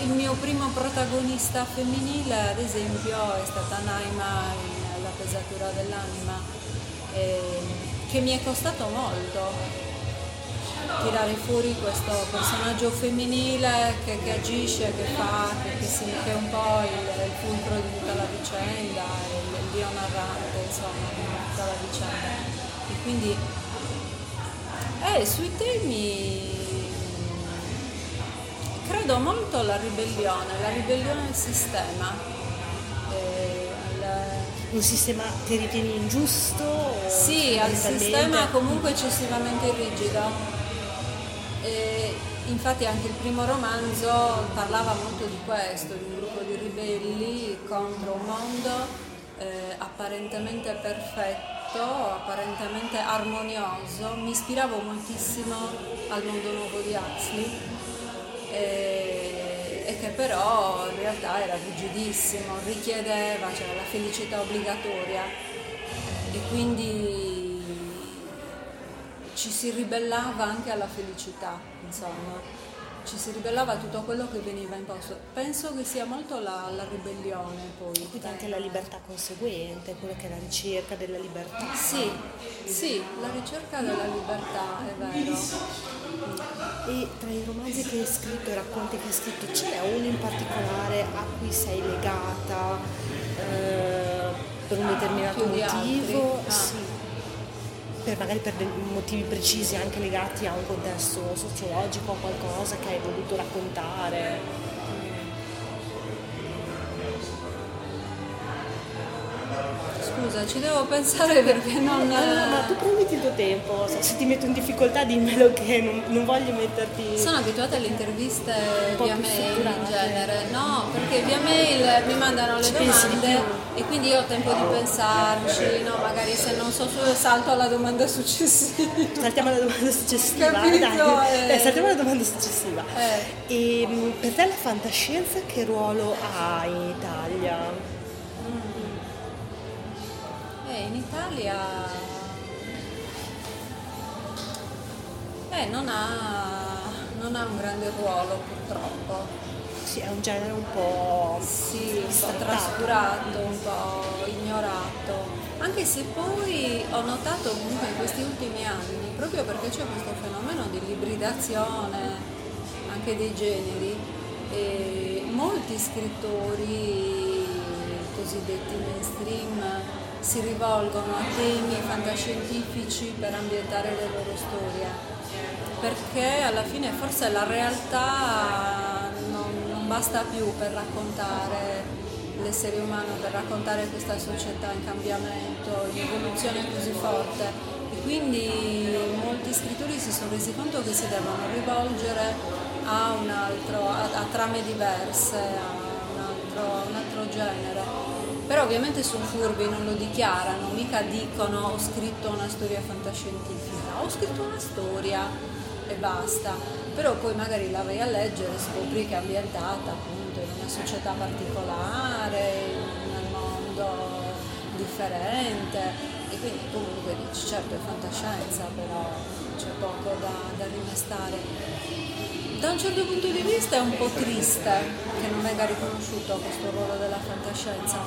il mio primo protagonista femminile, ad esempio, è stata Naima in La pesatura dell'anima, eh, che mi è costato molto tirare fuori questo personaggio femminile che, che agisce, che fa, che, che, si, che, è un po' il, il fulcro di tutta la vicenda, il, il dio narrante, insomma, di tutta la vicenda. E quindi, eh, sui temi credo molto alla ribellione, la ribellione del sistema. Eh, un sistema che ritieni ingiusto? Sì, al sistema comunque eccessivamente rigido e infatti anche il primo romanzo parlava molto di questo, di un gruppo di ribelli contro un mondo eh, apparentemente perfetto, apparentemente armonioso. Mi ispiravo moltissimo al mondo nuovo di Huxley e, e che però in realtà era rigidissimo, richiedeva, cioè la felicità obbligatoria e quindi ci si ribellava anche alla felicità, insomma, ci si ribellava a tutto quello che veniva imposto. Penso che sia molto la, la ribellione poi. Quindi anche la libertà conseguente, quello che è la ricerca della libertà. Sì, sì, la ricerca della libertà, è vero. E tra i romanzi che hai scritto, i racconti che hai scritto, ce n'è uno in particolare a cui sei legata eh, per un determinato motivo? Ah. Sì per magari per motivi precisi anche legati a un contesto sociologico, a qualcosa che hai voluto raccontare. Scusa, ci devo pensare perché non... No, no, ma tu prenditi il tuo tempo, se ti metto in difficoltà dimmelo che non, non voglio metterti... Sono abituata alle interviste via mail in genere, no, perché via mail mi mandano le Ci domande e quindi io ho tempo di pensarci, no, magari se non so salto alla domanda successiva. Saltiamo alla domanda successiva, Capito? dai. Eh. Dai, saltiamo alla domanda successiva. Eh. E mh, per te la fantascienza che ruolo ha in Italia? Eh, in Italia eh, non, ha, non ha un grande ruolo purtroppo. Sì, è un genere un po' Sì, un po' trascurato, un po' ignorato. Anche se poi ho notato comunque in questi ultimi anni, proprio perché c'è questo fenomeno di ibridazione anche dei generi, e molti scrittori cosiddetti mainstream si rivolgono a temi fantascientifici per ambientare le loro storie, perché alla fine forse la realtà non, non basta più per raccontare l'essere umano, per raccontare questa società in cambiamento, in evoluzione così forte. E quindi molti scrittori si sono resi conto che si devono rivolgere a, altro, a, a trame diverse, a un altro, un altro genere. Però ovviamente sono furbi, non lo dichiarano, mica dicono ho scritto una storia fantascientifica, ho scritto una storia e basta. Però poi magari la vai a leggere e scopri che è ambientata appunto in una società particolare, in un mondo differente e quindi comunque dici certo è fantascienza però c'è poco da, da rimestare. Da un certo punto di vista è un po' triste che non venga riconosciuto questo ruolo della fantascienza.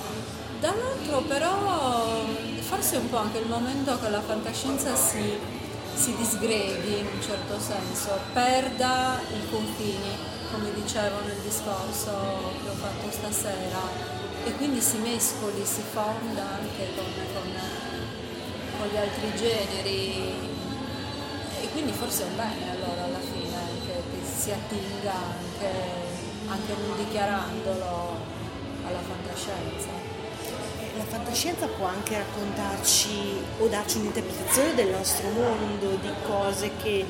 Dall'altro però forse è un po' anche il momento che la fantascienza si, si disgreghi in un certo senso, perda i confini, come dicevo nel discorso che ho fatto stasera, e quindi si mescoli, si fonda anche con, con, con gli altri generi e quindi forse è un bene allora si attinga anche, anche non dichiarandolo alla fantascienza. La fantascienza può anche raccontarci o darci un'interpretazione del nostro mondo, di cose che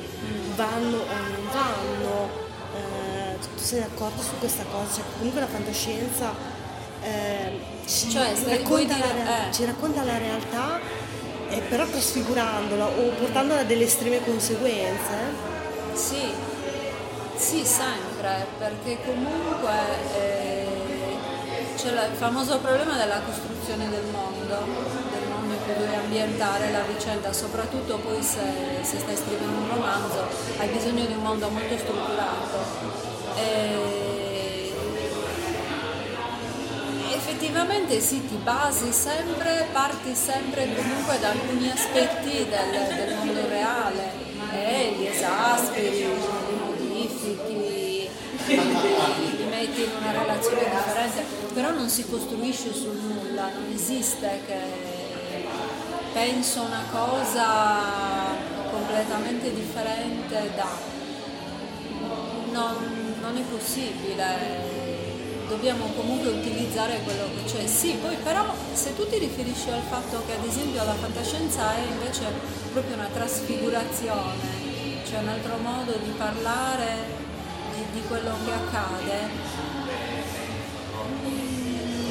vanno o non vanno. Eh, tu sei d'accordo su questa cosa? Cioè, comunque la fantascienza eh, ci, Cioè, racconta la, dire- rea- eh. ci racconta la realtà, eh, però trasfigurandola o portandola a delle estreme conseguenze. Sì, sì, sempre, perché comunque eh, c'è il famoso problema della costruzione del mondo, del mondo in cui devi ambientare la vicenda, soprattutto poi se, se stai scrivendo un romanzo hai bisogno di un mondo molto strutturato. E, effettivamente sì, ti basi sempre, parti sempre comunque da alcuni aspetti del, del mondo reale e li esasperi, li metti in una relazione differente, però non si costruisce sul nulla, non esiste che penso una cosa completamente differente da... Non, non è possibile dobbiamo comunque utilizzare quello che c'è. Sì, poi però se tu ti riferisci al fatto che ad esempio la fantascienza è invece proprio una trasfigurazione, cioè un altro modo di parlare di, di quello che accade, mm,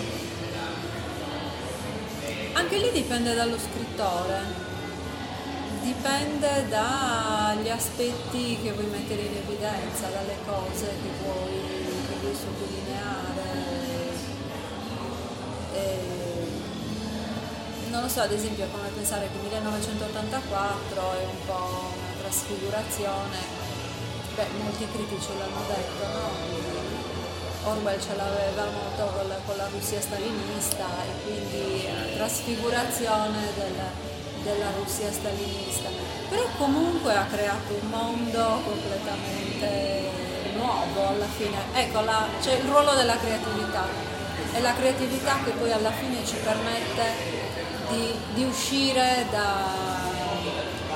anche lì dipende dallo scrittore. Dipende dagli aspetti che vuoi mettere in evidenza, dalle cose che vuoi, che vuoi sottolineare. E non lo so, ad esempio come pensare che 1984 è un po' una trasfigurazione, beh molti critici l'hanno detto, no? Orwell ce l'aveva molto con la, con la Russia stalinista e quindi trasfigurazione del, della Russia stalinista, però comunque ha creato un mondo completamente nuovo alla fine. Ecco, la, c'è il ruolo della creatività, è la creatività che poi alla fine ci permette di, di uscire da,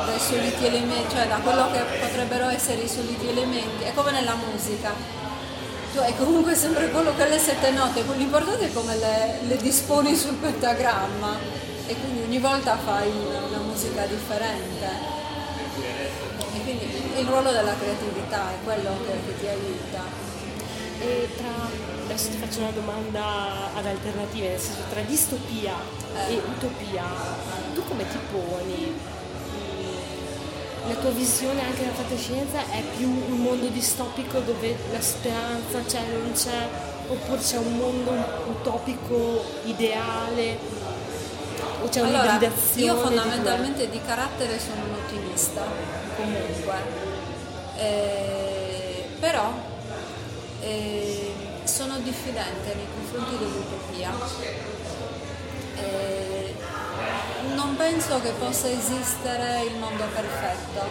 dai soliti elementi, cioè da quello che potrebbero essere i soliti elementi, è come nella musica. Tu hai comunque sempre quello che le sette note, l'importante è come le, le disponi sul pentagramma e quindi ogni volta fai una, una musica differente. E quindi il ruolo della creatività è quello che, che ti aiuta. E tra, adesso ti faccio una domanda ad alternative, nel senso tra distopia eh. e utopia, tu come ti poni? La tua visione anche della fantascienza è più un mondo distopico dove la speranza c'è, non c'è, oppure c'è un mondo utopico ideale o c'è allora, un'ibridazione? Io fondamentalmente di, carattere sono un ottimista, comunque. Eh, però eh, sono diffidente nei confronti dell'utopia. Eh, non penso che possa esistere il mondo perfetto,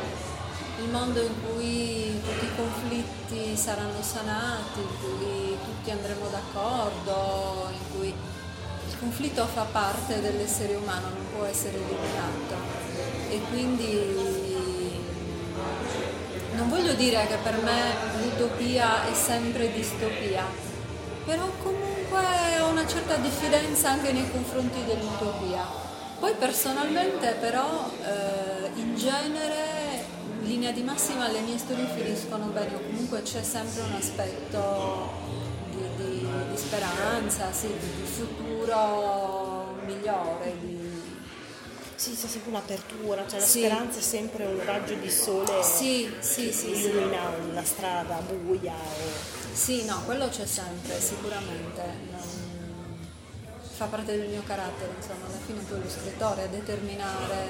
il mondo in cui tutti i conflitti saranno sanati, in cui tutti andremo d'accordo, in cui conflitto fa parte dell'essere umano, non può essere eliminato e quindi non voglio dire che per me l'utopia è sempre distopia, però comunque ho una certa diffidenza anche nei confronti dell'utopia. Poi personalmente però eh, in genere in linea di massima le mie storie finiscono bene o comunque c'è sempre un aspetto di speranza, sì, di, futuro migliore. Di... Sì, c'è sempre un'apertura, cioè la sì. speranza è sempre un raggio di sole sì, sì, sì, illumina sì. una strada buia. O... Sì, no, quello c'è sempre, sicuramente. Non... Fa parte del mio carattere, insomma, alla fine poi lo scrittore a determinare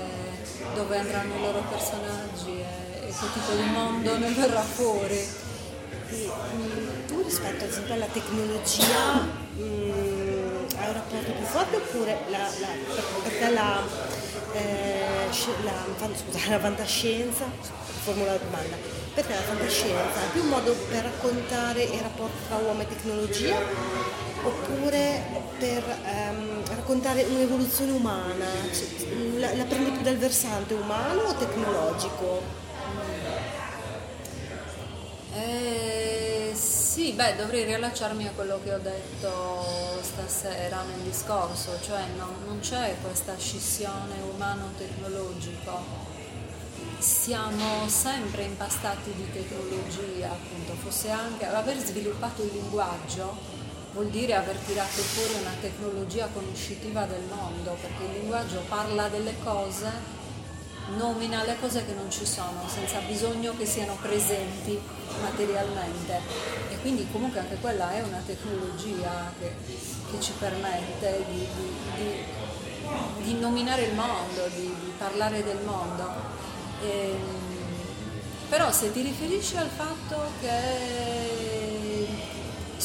dove andranno i loro personaggi e, e che tipo di mondo ne verrà fuori. Tu rispetto ad esempio alla tecnologia mh, mm, hai un rapporto più forte oppure la, la, la, eh, la, scusa, la fantascienza, formula la domanda, per te la fantascienza è più un modo per raccontare i rapporti tra uomo e tecnologia oppure per ehm, raccontare un'evoluzione umana? Cioè, la, la prendi più dal versante umano o tecnologico? Eh, sì, beh, dovrei riallacciarmi a quello che ho detto stasera nel discorso, cioè no, non c'è questa scissione umano-tecnologico. Siamo sempre impastati di tecnologia, appunto, fosse anche aver sviluppato il linguaggio vuol dire aver tirato fuori una tecnologia conoscitiva del mondo, perché il linguaggio parla delle cose nomina le cose che non ci sono, senza bisogno che siano presenti materialmente. E quindi comunque anche quella è una tecnologia che, che ci permette di, di, di, di, nominare il mondo, di, parlare del mondo. E, ehm, però se ti riferisci al fatto che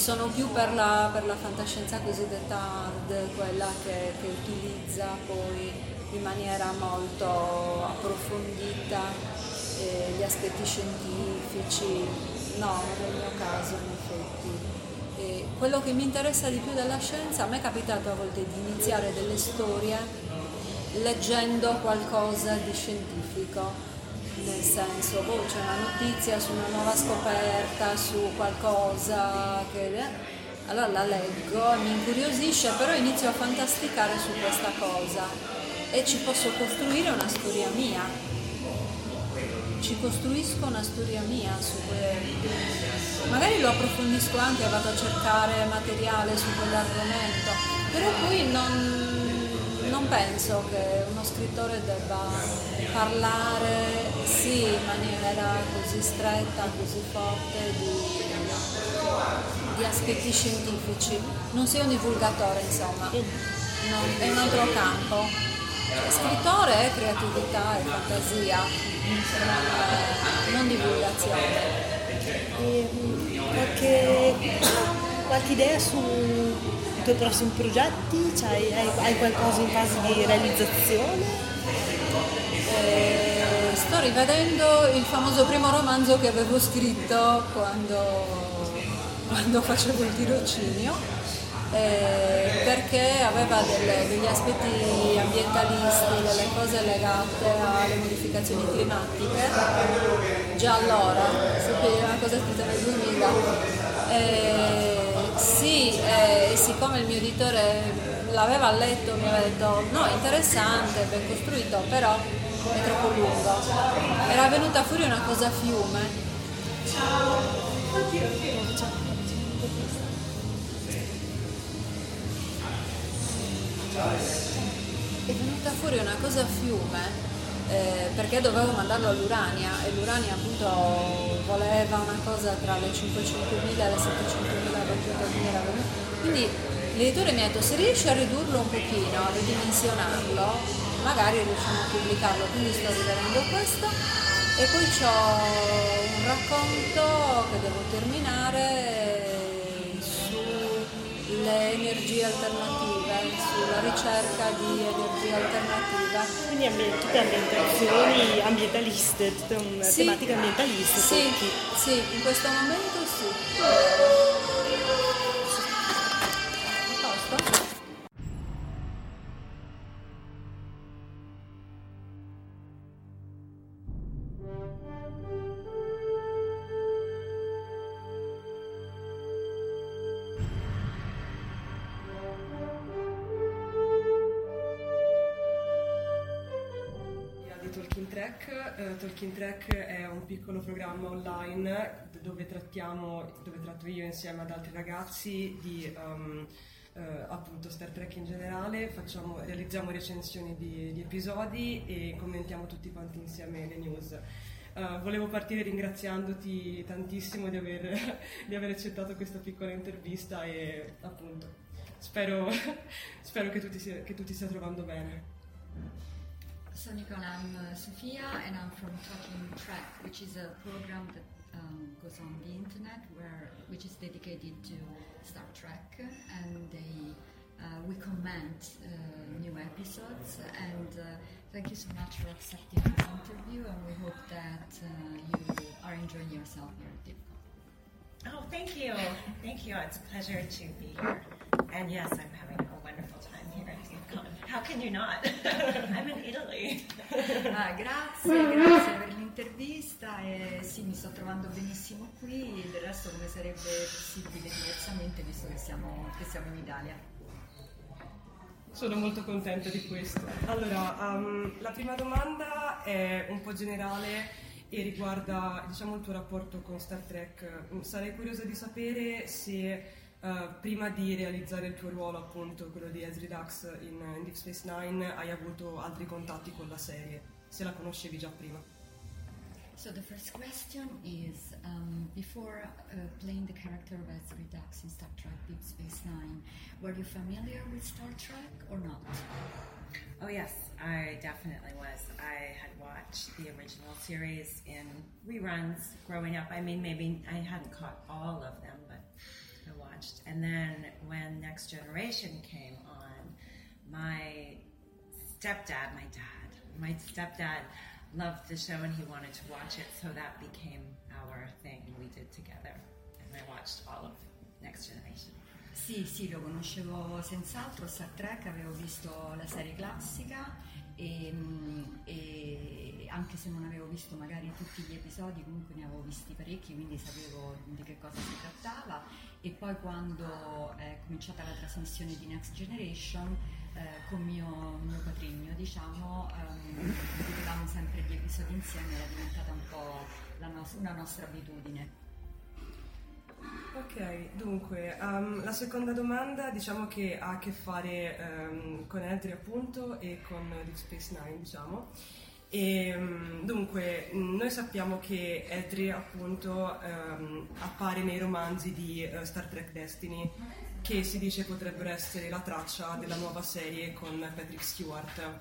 sono più per la, per la fantascienza cosiddetta hard, quella che, che, utilizza poi in maniera molto approfondita eh, gli aspetti scientifici. No, nel mio caso in effetti. E quello che mi interessa di più della scienza, a me è capitato a volte di iniziare delle storie leggendo qualcosa di scientifico nel senso, boh, c'è una notizia su una nuova scoperta, su qualcosa che... Allora la leggo, mi incuriosisce, però inizio a fantasticare su questa cosa e ci posso costruire una storia mia. Ci costruisco una storia mia su que... Magari lo approfondisco anche, vado a cercare materiale su quell'argomento, però poi non, non penso che uno scrittore debba parlare sì in maniera così stretta, così forte di, di aspetti scientifici. Non sia un divulgatore, insomma, non, è un altro campo. Cioè, scrittore è creatività e fantasia, non, non divulgazione. E, qualche, qualche idea su tuoi prossimi progetti? Hai, hai, qualcosa in fase di realizzazione? Eh, sto rivedendo il famoso primo romanzo che avevo scritto quando, quando facevo il tirocinio. Eh, perché aveva delle, degli aspetti ambientalisti, delle cose legate alle modificazioni climatiche, già allora, una cosa scritta nel 2000. Eh, sì, eh, siccome il mio editore l'aveva letto mi aveva detto no, interessante, ben costruito, però è troppo lungo. Era venuta fuori una cosa a fiume. È venuta fuori una cosa a fiume eh, perché dovevo mandarlo all'Urania e l'Urania appunto voleva una cosa tra le 500.000 e le 700.000 battute che erano. Quindi l'editore mi ha detto se riesci a ridurlo un pochino, a ridimensionarlo, magari riusciamo a pubblicarlo, quindi sto rivedendo questo e poi ho un racconto che devo terminare sulle energie alternative, sulla ricerca di energie alternative. Quindi ambient- tutte ambientazioni ambientaliste, tutte una sì. tematica ambientalista. Sì, sì, in questo momento sì. Talking Track è un piccolo programma online dove dove tratto io insieme ad altri ragazzi di um, uh, appunto Star Trek in generale, facciamo, realizziamo recensioni di, di, episodi e commentiamo tutti quanti insieme le news. Uh, volevo partire ringraziandoti tantissimo di aver, [LAUGHS] di aver, accettato questa piccola intervista e appunto spero, [LAUGHS] spero che, tu ti sia, che tu ti stia trovando bene. So Nicole, I'm uh, Sofia and I'm from Talking Track, which is a program that um, goes on the internet where which is dedicated to Star Trek and they uh, we comment uh, new episodes and uh, thank you so much for accepting this interview and we hope that uh, you are enjoying yourself here Oh, thank you. Thank you. It's a pleasure to be here. And yes, I'm having How can you not? [LAUGHS] I'm in Italy. Ah, grazie, grazie per l'intervista e sì, mi sto trovando benissimo qui, del resto come sarebbe possibile diversamente visto che siamo, che siamo in Italia. Sono molto contenta di questo. Allora, um, la prima domanda è un po' generale e riguarda diciamo, il tuo rapporto con Star Trek. Sarei curiosa di sapere se Uh, prima di realizzare il tuo ruolo, appunto, quello di Ezri Dax in, in Deep Space Nine, hai avuto altri contatti con la serie, se la conoscevi già prima. So the first question is, um, before uh, playing the character of Ezri Dax in Star Trek Deep Space Nine, were you familiar with Star Trek or not? Oh yes, I definitely was. I had watched the original series in reruns growing up. I mean, maybe I hadn't caught all of them, watched. And then when Next Generation came on, my stepdad, my dad, my stepdad loved the show and he wanted to watch it, so that became our thing we did together. And I watched all of Next Generation. Sì, sì, lo conoscevo senz'altro, Star Trek, avevo visto la serie classica e, mm, e anche se non avevo visto magari tutti gli episodi comunque ne avevo visti parecchi quindi sapevo di che cosa si trattava e poi quando è cominciata la trasmissione di Next Generation eh, con mio, mio patrigno diciamo ehm, vedevamo sempre gli episodi insieme era diventata un po' nos- una nostra abitudine Ok, dunque, um, la seconda domanda diciamo che ha a che fare um, con Eltri appunto e con Deep Space Nine, diciamo. E, um, dunque, noi sappiamo che Eltri appunto appare nei romanzi di uh, Star Trek Destiny che si dice potrebbero essere la traccia della nuova serie con Patrick Stewart.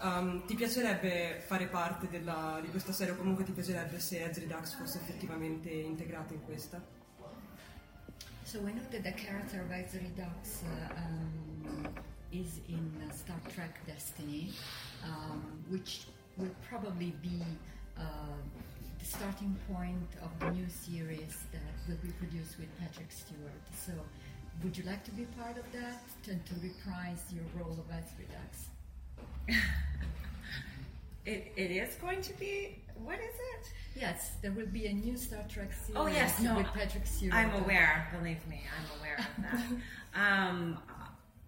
Um, ti piacerebbe fare parte della, di questa serie o comunque ti piacerebbe se Ezri Dax fosse effettivamente integrato in questa? So we know that the character of Exeter Dux uh, um, is in Star Trek Destiny, um, which will probably be uh, the starting point of the new series that will be produced with Patrick Stewart. So would you like to be part of that and to reprise your role of Dux? [LAUGHS] it, it is going to be what is it? Yes, there will be a new Star Trek series oh, yes, no, with Patrick Stewart. I'm aware, believe me, I'm aware of that. [LAUGHS] um,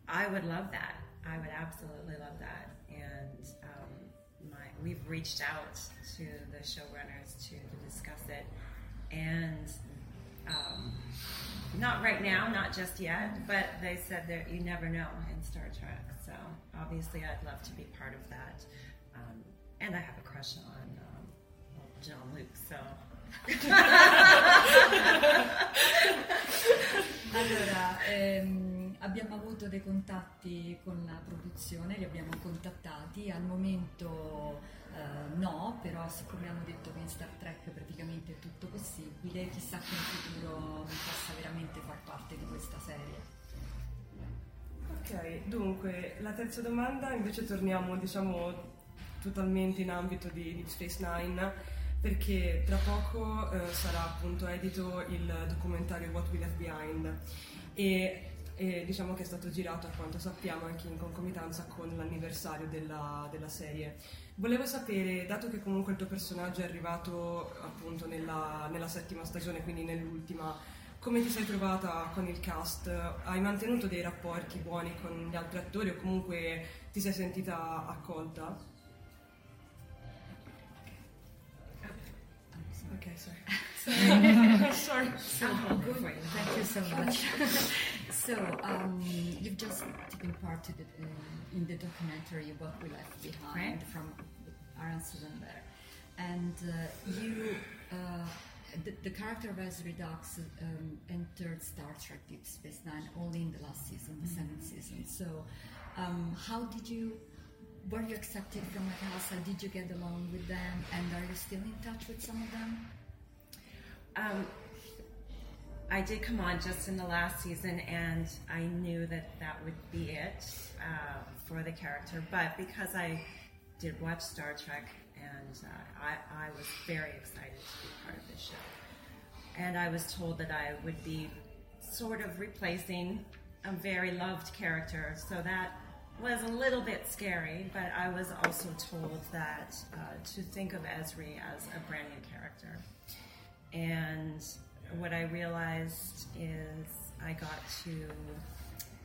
I would love that. I would absolutely love that. And um, we've reached out to the showrunners to, to discuss it. And um, not right now, not just yet, but they said that you never know in Star Trek. So obviously, I'd love to be part of that. Um, and I have a crush on John Luke, so. [LAUGHS] allora, ehm, abbiamo avuto dei contatti con la produzione, li abbiamo contattati, al momento eh, no, però siccome hanno detto che in Star Trek praticamente è tutto possibile, chissà che in futuro possa veramente far parte di questa serie. Ok, dunque la terza domanda invece torniamo diciamo totalmente in ambito di Deep Space Nine perché tra poco eh, sarà appunto edito il documentario What We Left Behind e, e, diciamo che è stato girato a quanto sappiamo anche in concomitanza con l'anniversario della, della, serie. Volevo sapere, dato che comunque il tuo personaggio è arrivato appunto nella, nella settima stagione, quindi nell'ultima, come ti sei trovata con il cast? Hai mantenuto dei rapporti buoni con gli altri attori o comunque ti sei sentita accolta? Okay, sorry. [LAUGHS] sorry. [LAUGHS] So, good. Thank you so much. [LAUGHS] so, um, you've just taken part the, uh, in the documentary What We Left Behind right. from Aaron Sillenberg. And uh, you, uh, the, the, character of Ezri Dox um, entered Star Trek Deep Space Nine only in the last season, the mm-hmm. seventh season. So, um, how did you were you accepted from Casa? Did you get along with them? And are you still in touch with some of them? I did come on just in the last season, and I knew that that would be it uh, for the character. But because I did watch Star Trek, and uh, I, I was very excited to be part of this show. And I was told that I would be sort of replacing a very loved character, so that was a little bit scary, but I was also told that uh, to think of Esri as a brand new character. And what I realized is I got to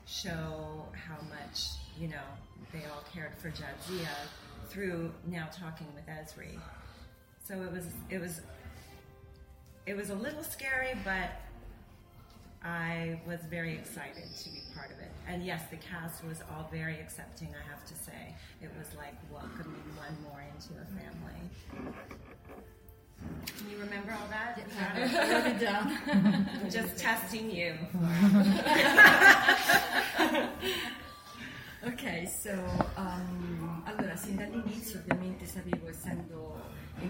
show how much, you know, they all cared for Jadzia through now talking with Esri. So it was it was it was a little scary, but I was very excited to be part of it. And yes, the cast was all very accepting, I have to say. It was like welcoming one more into a family. Can you remember all that? Yeah, [LAUGHS] wrote it down. [LAUGHS] Just testing you. [LAUGHS] ok, so um, allora sin dall'inizio ovviamente sapevo, essendo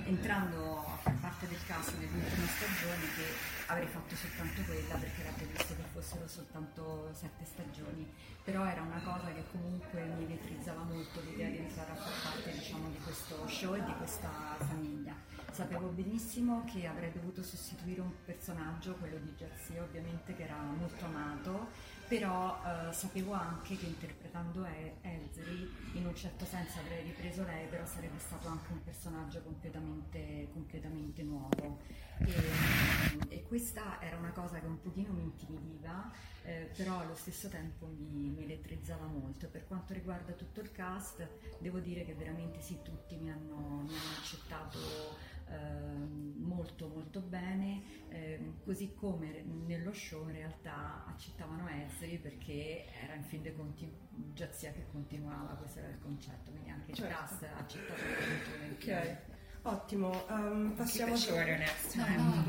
entrando a far parte del cast nell'ultima stagione, che avrei fatto soltanto quella perché era previsto che fossero soltanto sette stagioni, però era una cosa che comunque mi elettrizzava molto l'idea di entrare a far parte diciamo, di questo show e di questa famiglia. Sapevo benissimo che avrei dovuto sostituire un personaggio, quello di Jazzy ovviamente, che era molto amato però eh, sapevo anche che interpretando Elzeri in un certo senso avrei ripreso lei, però sarebbe stato anche un personaggio completamente, completamente nuovo. E, e, questa era una cosa che un pochino mi intimidiva, eh, però allo stesso tempo mi, mi, elettrizzava molto. Per quanto riguarda tutto il cast, devo dire che veramente sì, tutti mi hanno, mi hanno accettato molto molto bene, eh, così come nello show in realtà accettavano Ezri perché era in fin dei conti Giazia che continuava, questo era il concetto, quindi anche certo. il cast ha accettato molto volentieri. Okay. Ottimo, um, passiamo a... shorter next time. No, no.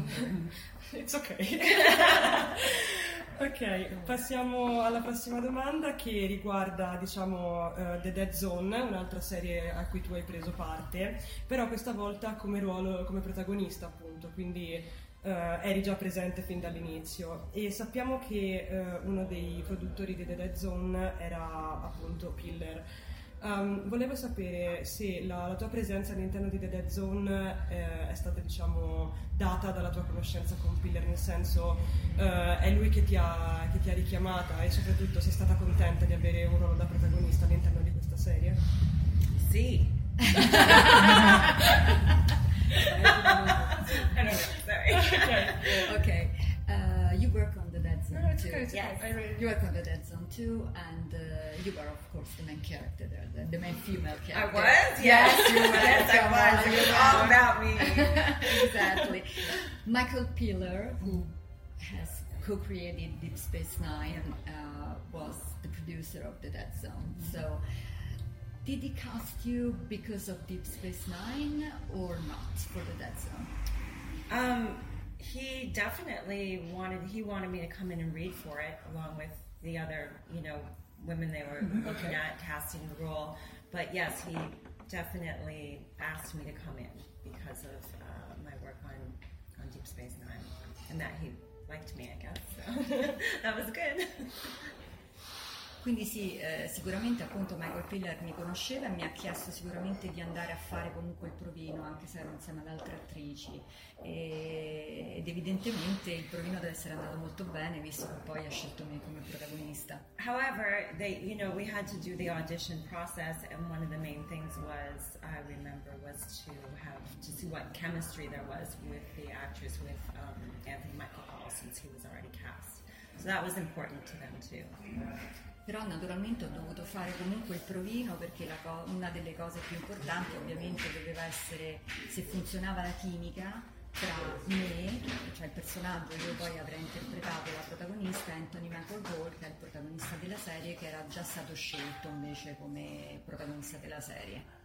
[LAUGHS] It's ok. [LAUGHS] ok, passiamo alla prossima domanda che riguarda, diciamo, uh, The Dead Zone, un'altra serie a cui tu hai preso parte, però questa volta come ruolo, come protagonista appunto, quindi uh, eri già presente fin dall'inizio e sappiamo che uh, uno dei produttori di The Dead Zone era appunto Piller. Um, volevo sapere se la, la, tua presenza all'interno di The Dead Zone eh, è stata diciamo, data dalla tua conoscenza con Piller, nel senso eh, è lui che ti, ha, che ti, ha, richiamata e soprattutto sei stata contenta di avere un ruolo da protagonista all'interno di questa serie? Sì. [LAUGHS] ok, Yes. okay. Really... You on the Dead Zone too, and uh, you were of course the main character there, the, the main female character. I was. Yes, you were. yes, I was. It was all about me. [LAUGHS] exactly. Michael Piller, who has co-created Deep Space Nine, uh, was the producer of the Dead Zone. Mm-hmm. So. Did he cast you because of Deep Space Nine or not for the Dead Zone? Um, he definitely wanted he wanted me to come in and read for it along with the other you know women they were mm-hmm. looking okay. at casting the role but yes he definitely asked me to come in because of uh, my work on on deep space nine and that he liked me i guess so [LAUGHS] that was good [LAUGHS] Quindi sì, eh, sicuramente appunto Michael Piller mi conosceva e mi ha chiesto sicuramente di andare a fare comunque il provino, anche se ero insieme ad altre attrici. E, ed evidentemente il provino deve essere andato molto bene, visto che poi ha scelto me come protagonista. However, they, you know, we had to do the audition process, and one of the main things was, I remember, was to have to see what chemistry there was with the actress, with um, Anthony Michael Hall, since he was already cast. So that was important to them too. Però naturalmente ho dovuto fare comunque il provino perché co- una delle cose più importanti ovviamente doveva essere se funzionava la chimica tra me, cioè il personaggio che poi avrei interpretato la protagonista Anthony Michael Hall che è il protagonista della serie che era già stato scelto invece come protagonista della serie.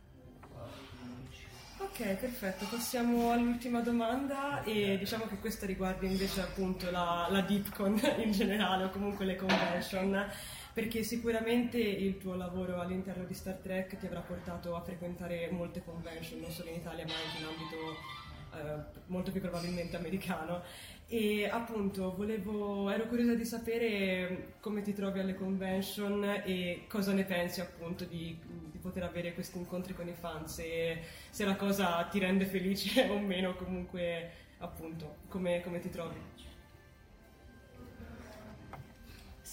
Ok, perfetto, passiamo all'ultima domanda e diciamo che questa riguarda invece appunto la, la DeepCon [LAUGHS] in generale o comunque le convention perché sicuramente il tuo lavoro all'interno di Star Trek ti avrà portato a frequentare molte convention, non solo in Italia ma anche in ambito eh, molto più probabilmente americano. E appunto volevo, ero curiosa di sapere come ti trovi alle convention e cosa ne pensi appunto di, di poter avere questi incontri con i fan, se, se la cosa ti rende felice [LAUGHS] o meno, comunque appunto come, come ti trovi.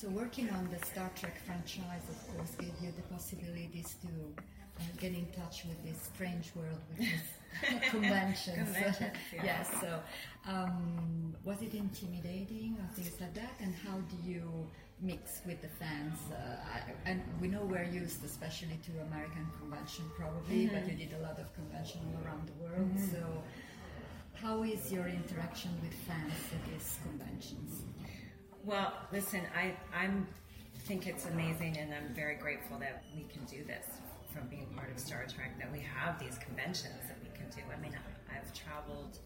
So working on the Star Trek franchise, of course, gave you the possibilities to uh, get in touch with this strange world, with these [LAUGHS] conventions. conventions [LAUGHS] yeah. yes. So um, was it intimidating or things like that? And how do you mix with the fans? Uh, and we know we're used, especially to American convention, probably, mm-hmm. but you did a lot of convention all around the world. Mm-hmm. So how is your interaction with fans at these conventions? Well, listen, I I'm think it's amazing, and I'm very grateful that we can do this from being part of Star Trek. That we have these conventions that we can do. I mean, I've traveled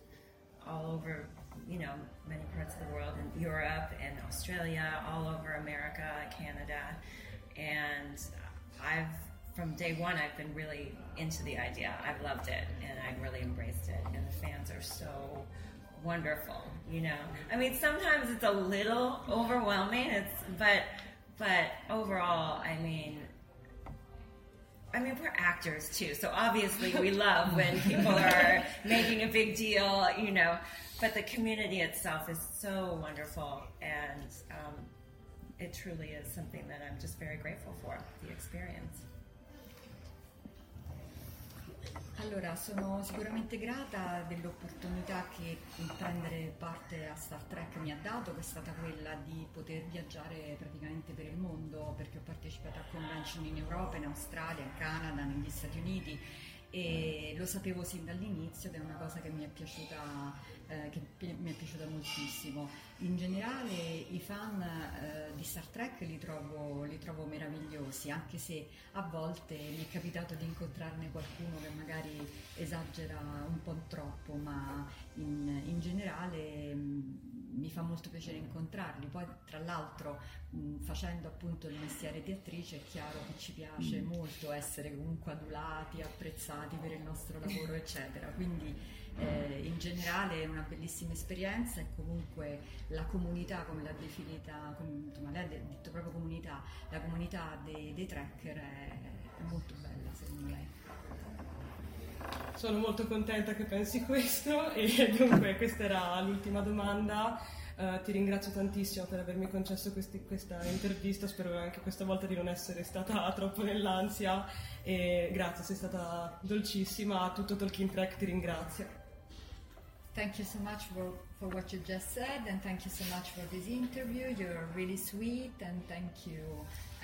all over, you know, many parts of the world, in Europe and Australia, all over America, Canada, and I've from day one, I've been really into the idea. I've loved it and I've really embraced it. And the fans are so wonderful, you know. I mean, sometimes it's a little overwhelming. It's but but overall, I mean, I mean, we're actors too, so obviously we [LAUGHS] love when people are making a big deal, you know. But the community itself is so wonderful, and um, it truly is something that I'm just very grateful for the experience. Allora, sono sicuramente grata dell'opportunità che prendere parte a Star Trek mi ha dato, che è stata quella di poter viaggiare praticamente per il mondo, perché ho partecipato a convention in Europa, in Australia, in Canada, negli Stati Uniti e lo sapevo sin dall'inizio ed è una cosa che mi è piaciuta eh, che mi è piaciuta moltissimo. In generale i fan eh, di Star Trek li trovo, li trovo, meravigliosi, anche se a volte mi è capitato di incontrarne qualcuno che magari esagera un po' troppo, ma in, in generale mh, mm, mi fa molto piacere incontrarli. Poi tra l'altro mh, facendo appunto il mestiere di attrice è chiaro che ci piace mm. molto essere comunque adulati, apprezzati per il nostro lavoro, eccetera. Quindi eh, in generale è una bellissima esperienza e comunque la comunità, come l'ha definita, come, insomma, lei ha detto proprio comunità, la comunità dei, dei tracker è, è molto bella secondo lei. Sono molto contenta che pensi questo [LAUGHS] e dunque questa era l'ultima domanda. Uh, ti ringrazio tantissimo per avermi concesso questi, questa intervista, spero anche questa volta di non essere stata [LAUGHS] troppo nell'ansia e grazie, sei stata dolcissima, tutto Talking Track ti ringrazio. Thank you so much for, for what you just said, and thank you so much for this interview. You're really sweet, and thank you.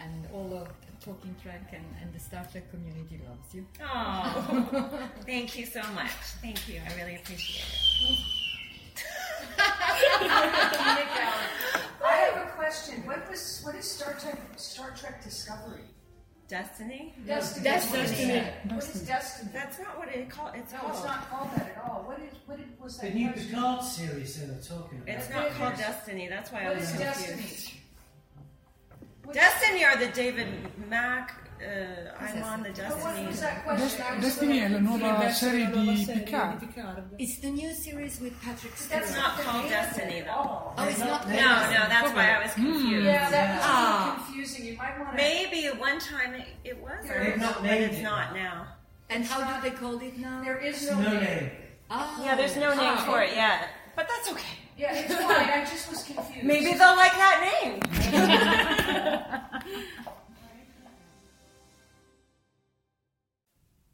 And all of Talking Track and, and the Star Trek community loves you. Oh, [LAUGHS] thank you so much. Thank you. I really appreciate it. [LAUGHS] I have a question. What was what is Star Trek Star Trek Discovery? Destiny? Destiny. Destiny. Destiny. What is Destiny? That's not what it called. It's no, called. it's not called that at all. What is what is, was that? The new question? Picard series that they're talking about. It's not called Destiny. That's why I was is confused. Destiny? What- Destiny are the David Mack. Uh, I'm on the But what Destiny. was that question? I was Destiny è la nuova serie essere la nuova di Picard. It's the new series with Patrick Stewart. It's not called Destiny though. Oh, it's not. No, no, that's why I was confused. yeah, that was a Ah. little confusing. You might want to. Maybe at one time it, it was, or They've not but named it's it. not now. And how do they call it now? There is no, No name. name. Ah, Yeah, there's no name Oh. for it yet, but that's okay. Yeah, it's fine. I just was confused. Maybe they'll like that name. [LAUGHS]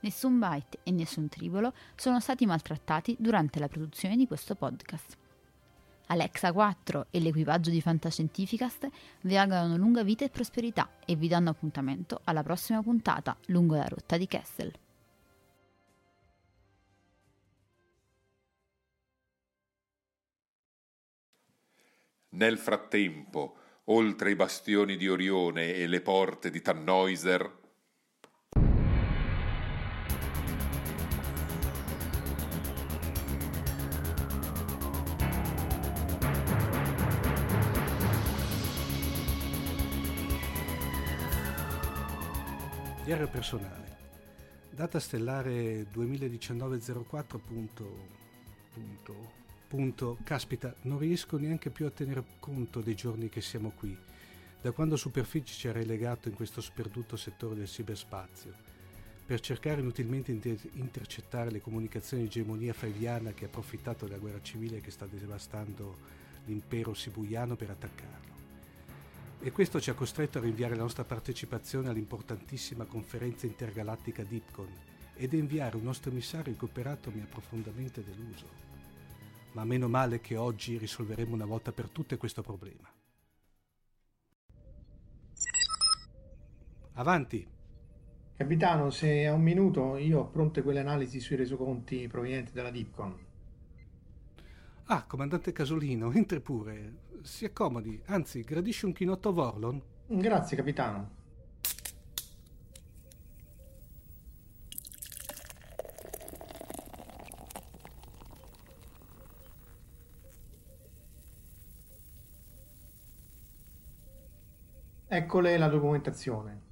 Nessun byte e nessun tribolo sono stati maltrattati durante la produzione di questo podcast. Alexa 4 e l'equipaggio di Fantascientificast vi augurano lunga vita e prosperità e vi danno appuntamento alla prossima puntata lungo la rotta di Kessel. Nel frattempo, oltre i bastioni di Orione e le porte di Tannhäuser, Diario personale. Data stellare 2019-04. Punto, punto, punto. Caspita, non riesco neanche più a tenere conto dei giorni che siamo qui, da quando Superficie ci ha relegato in questo sperduto settore del ciberspazio, per cercare inutilmente di intercettare le comunicazioni di egemonia failiana che ha approfittato della guerra civile che sta devastando l'impero sibuiano per attaccarlo. E questo ci ha costretto a rinviare la nostra partecipazione all'importantissima conferenza intergalattica DIPCON ed a inviare un nostro emissario che operato mi ha profondamente deluso. Ma meno male che oggi risolveremo una volta per tutte questo problema. Avanti! Capitano, se ha un minuto io ho pronte quelle analisi sui resoconti provenienti dalla DIPCON. Ah, comandante Casolino, [LAUGHS] entri pure. Si accomodi, anzi, gradisci un chinotto Vorlon? Grazie, capitano. Eccole la documentazione.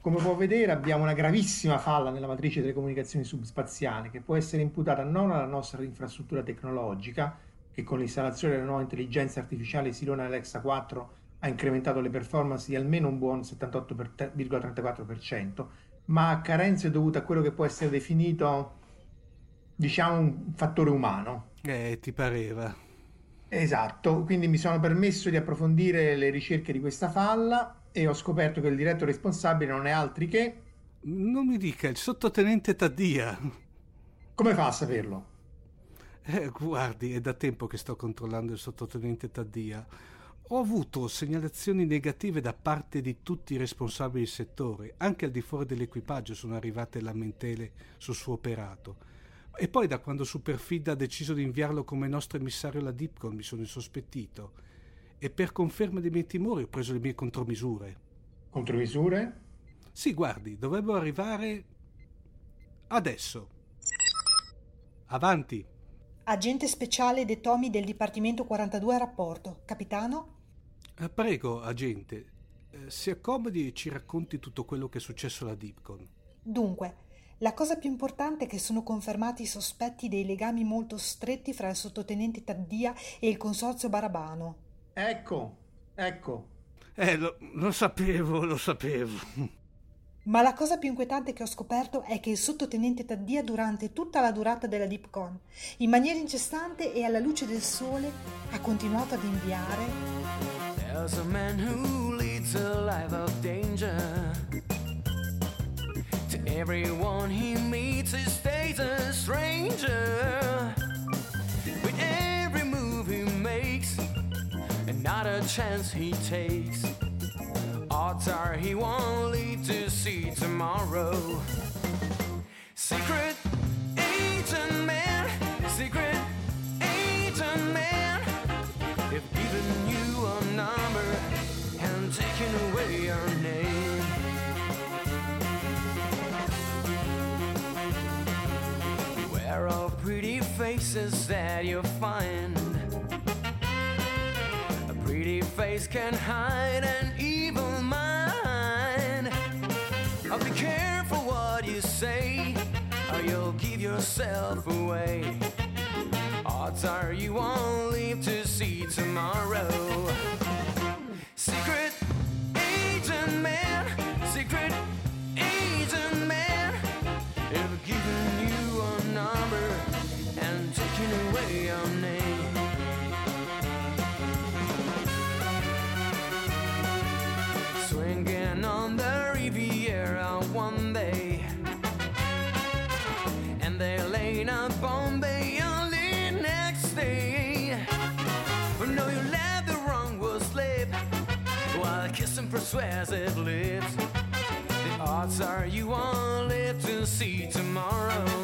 Come può vedere abbiamo una gravissima falla nella matrice delle comunicazioni subspaziali che può essere imputata non alla nostra infrastruttura tecnologica, che con l'installazione della nuova intelligenza artificiale Silona Alexa 4 ha incrementato le performance di almeno un buon 78,34%, ma a carenze dovute a quello che può essere definito, diciamo, un fattore umano. Eh, ti pareva. Esatto, quindi mi sono permesso di approfondire le ricerche di questa falla e ho scoperto che il diretto responsabile non è altri che... Non mi dica, il sottotenente Taddia. Come fa a saperlo? Eh, guardi, è da tempo che sto controllando il sottotenente Taddia. Ho avuto segnalazioni negative da parte di tutti i responsabili del settore, anche al di fuori dell'equipaggio sono arrivate lamentele sul suo operato. E poi da quando Superfid ha deciso di inviarlo come nostro emissario alla Dipcon mi sono insospettito e per conferma dei miei timori ho preso le mie contromisure. Contromisure? Sì, guardi, dovrebbero arrivare adesso. Avanti. Agente speciale De Tomi del Dipartimento 42 a rapporto. Capitano? Eh, prego, agente, eh, si accomodi e ci racconti tutto quello che è successo alla Dipcon. Dunque, la cosa più importante è che sono confermati i sospetti dei legami molto stretti fra il sottotenente Taddia e il consorzio Barabano. Ecco, ecco. Eh, lo, lo sapevo, lo sapevo. Ma la cosa più inquietante che ho scoperto è che il sottotenente Taddia durante tutta la durata della DeepCon, in maniera incessante e alla luce del sole, ha continuato ad inviare There's a man who leads a life of danger. To everyone he meets, he stays a stranger. With every move he makes, and not a chance he takes. Are he won't live to see tomorrow. Secret agent man, secret agent man. They've given you a number and taken away your name. Beware of pretty faces that you find. A pretty face can hide an yourself away. Odds are you won't live to see tomorrow. Odds are you won't live to see tomorrow.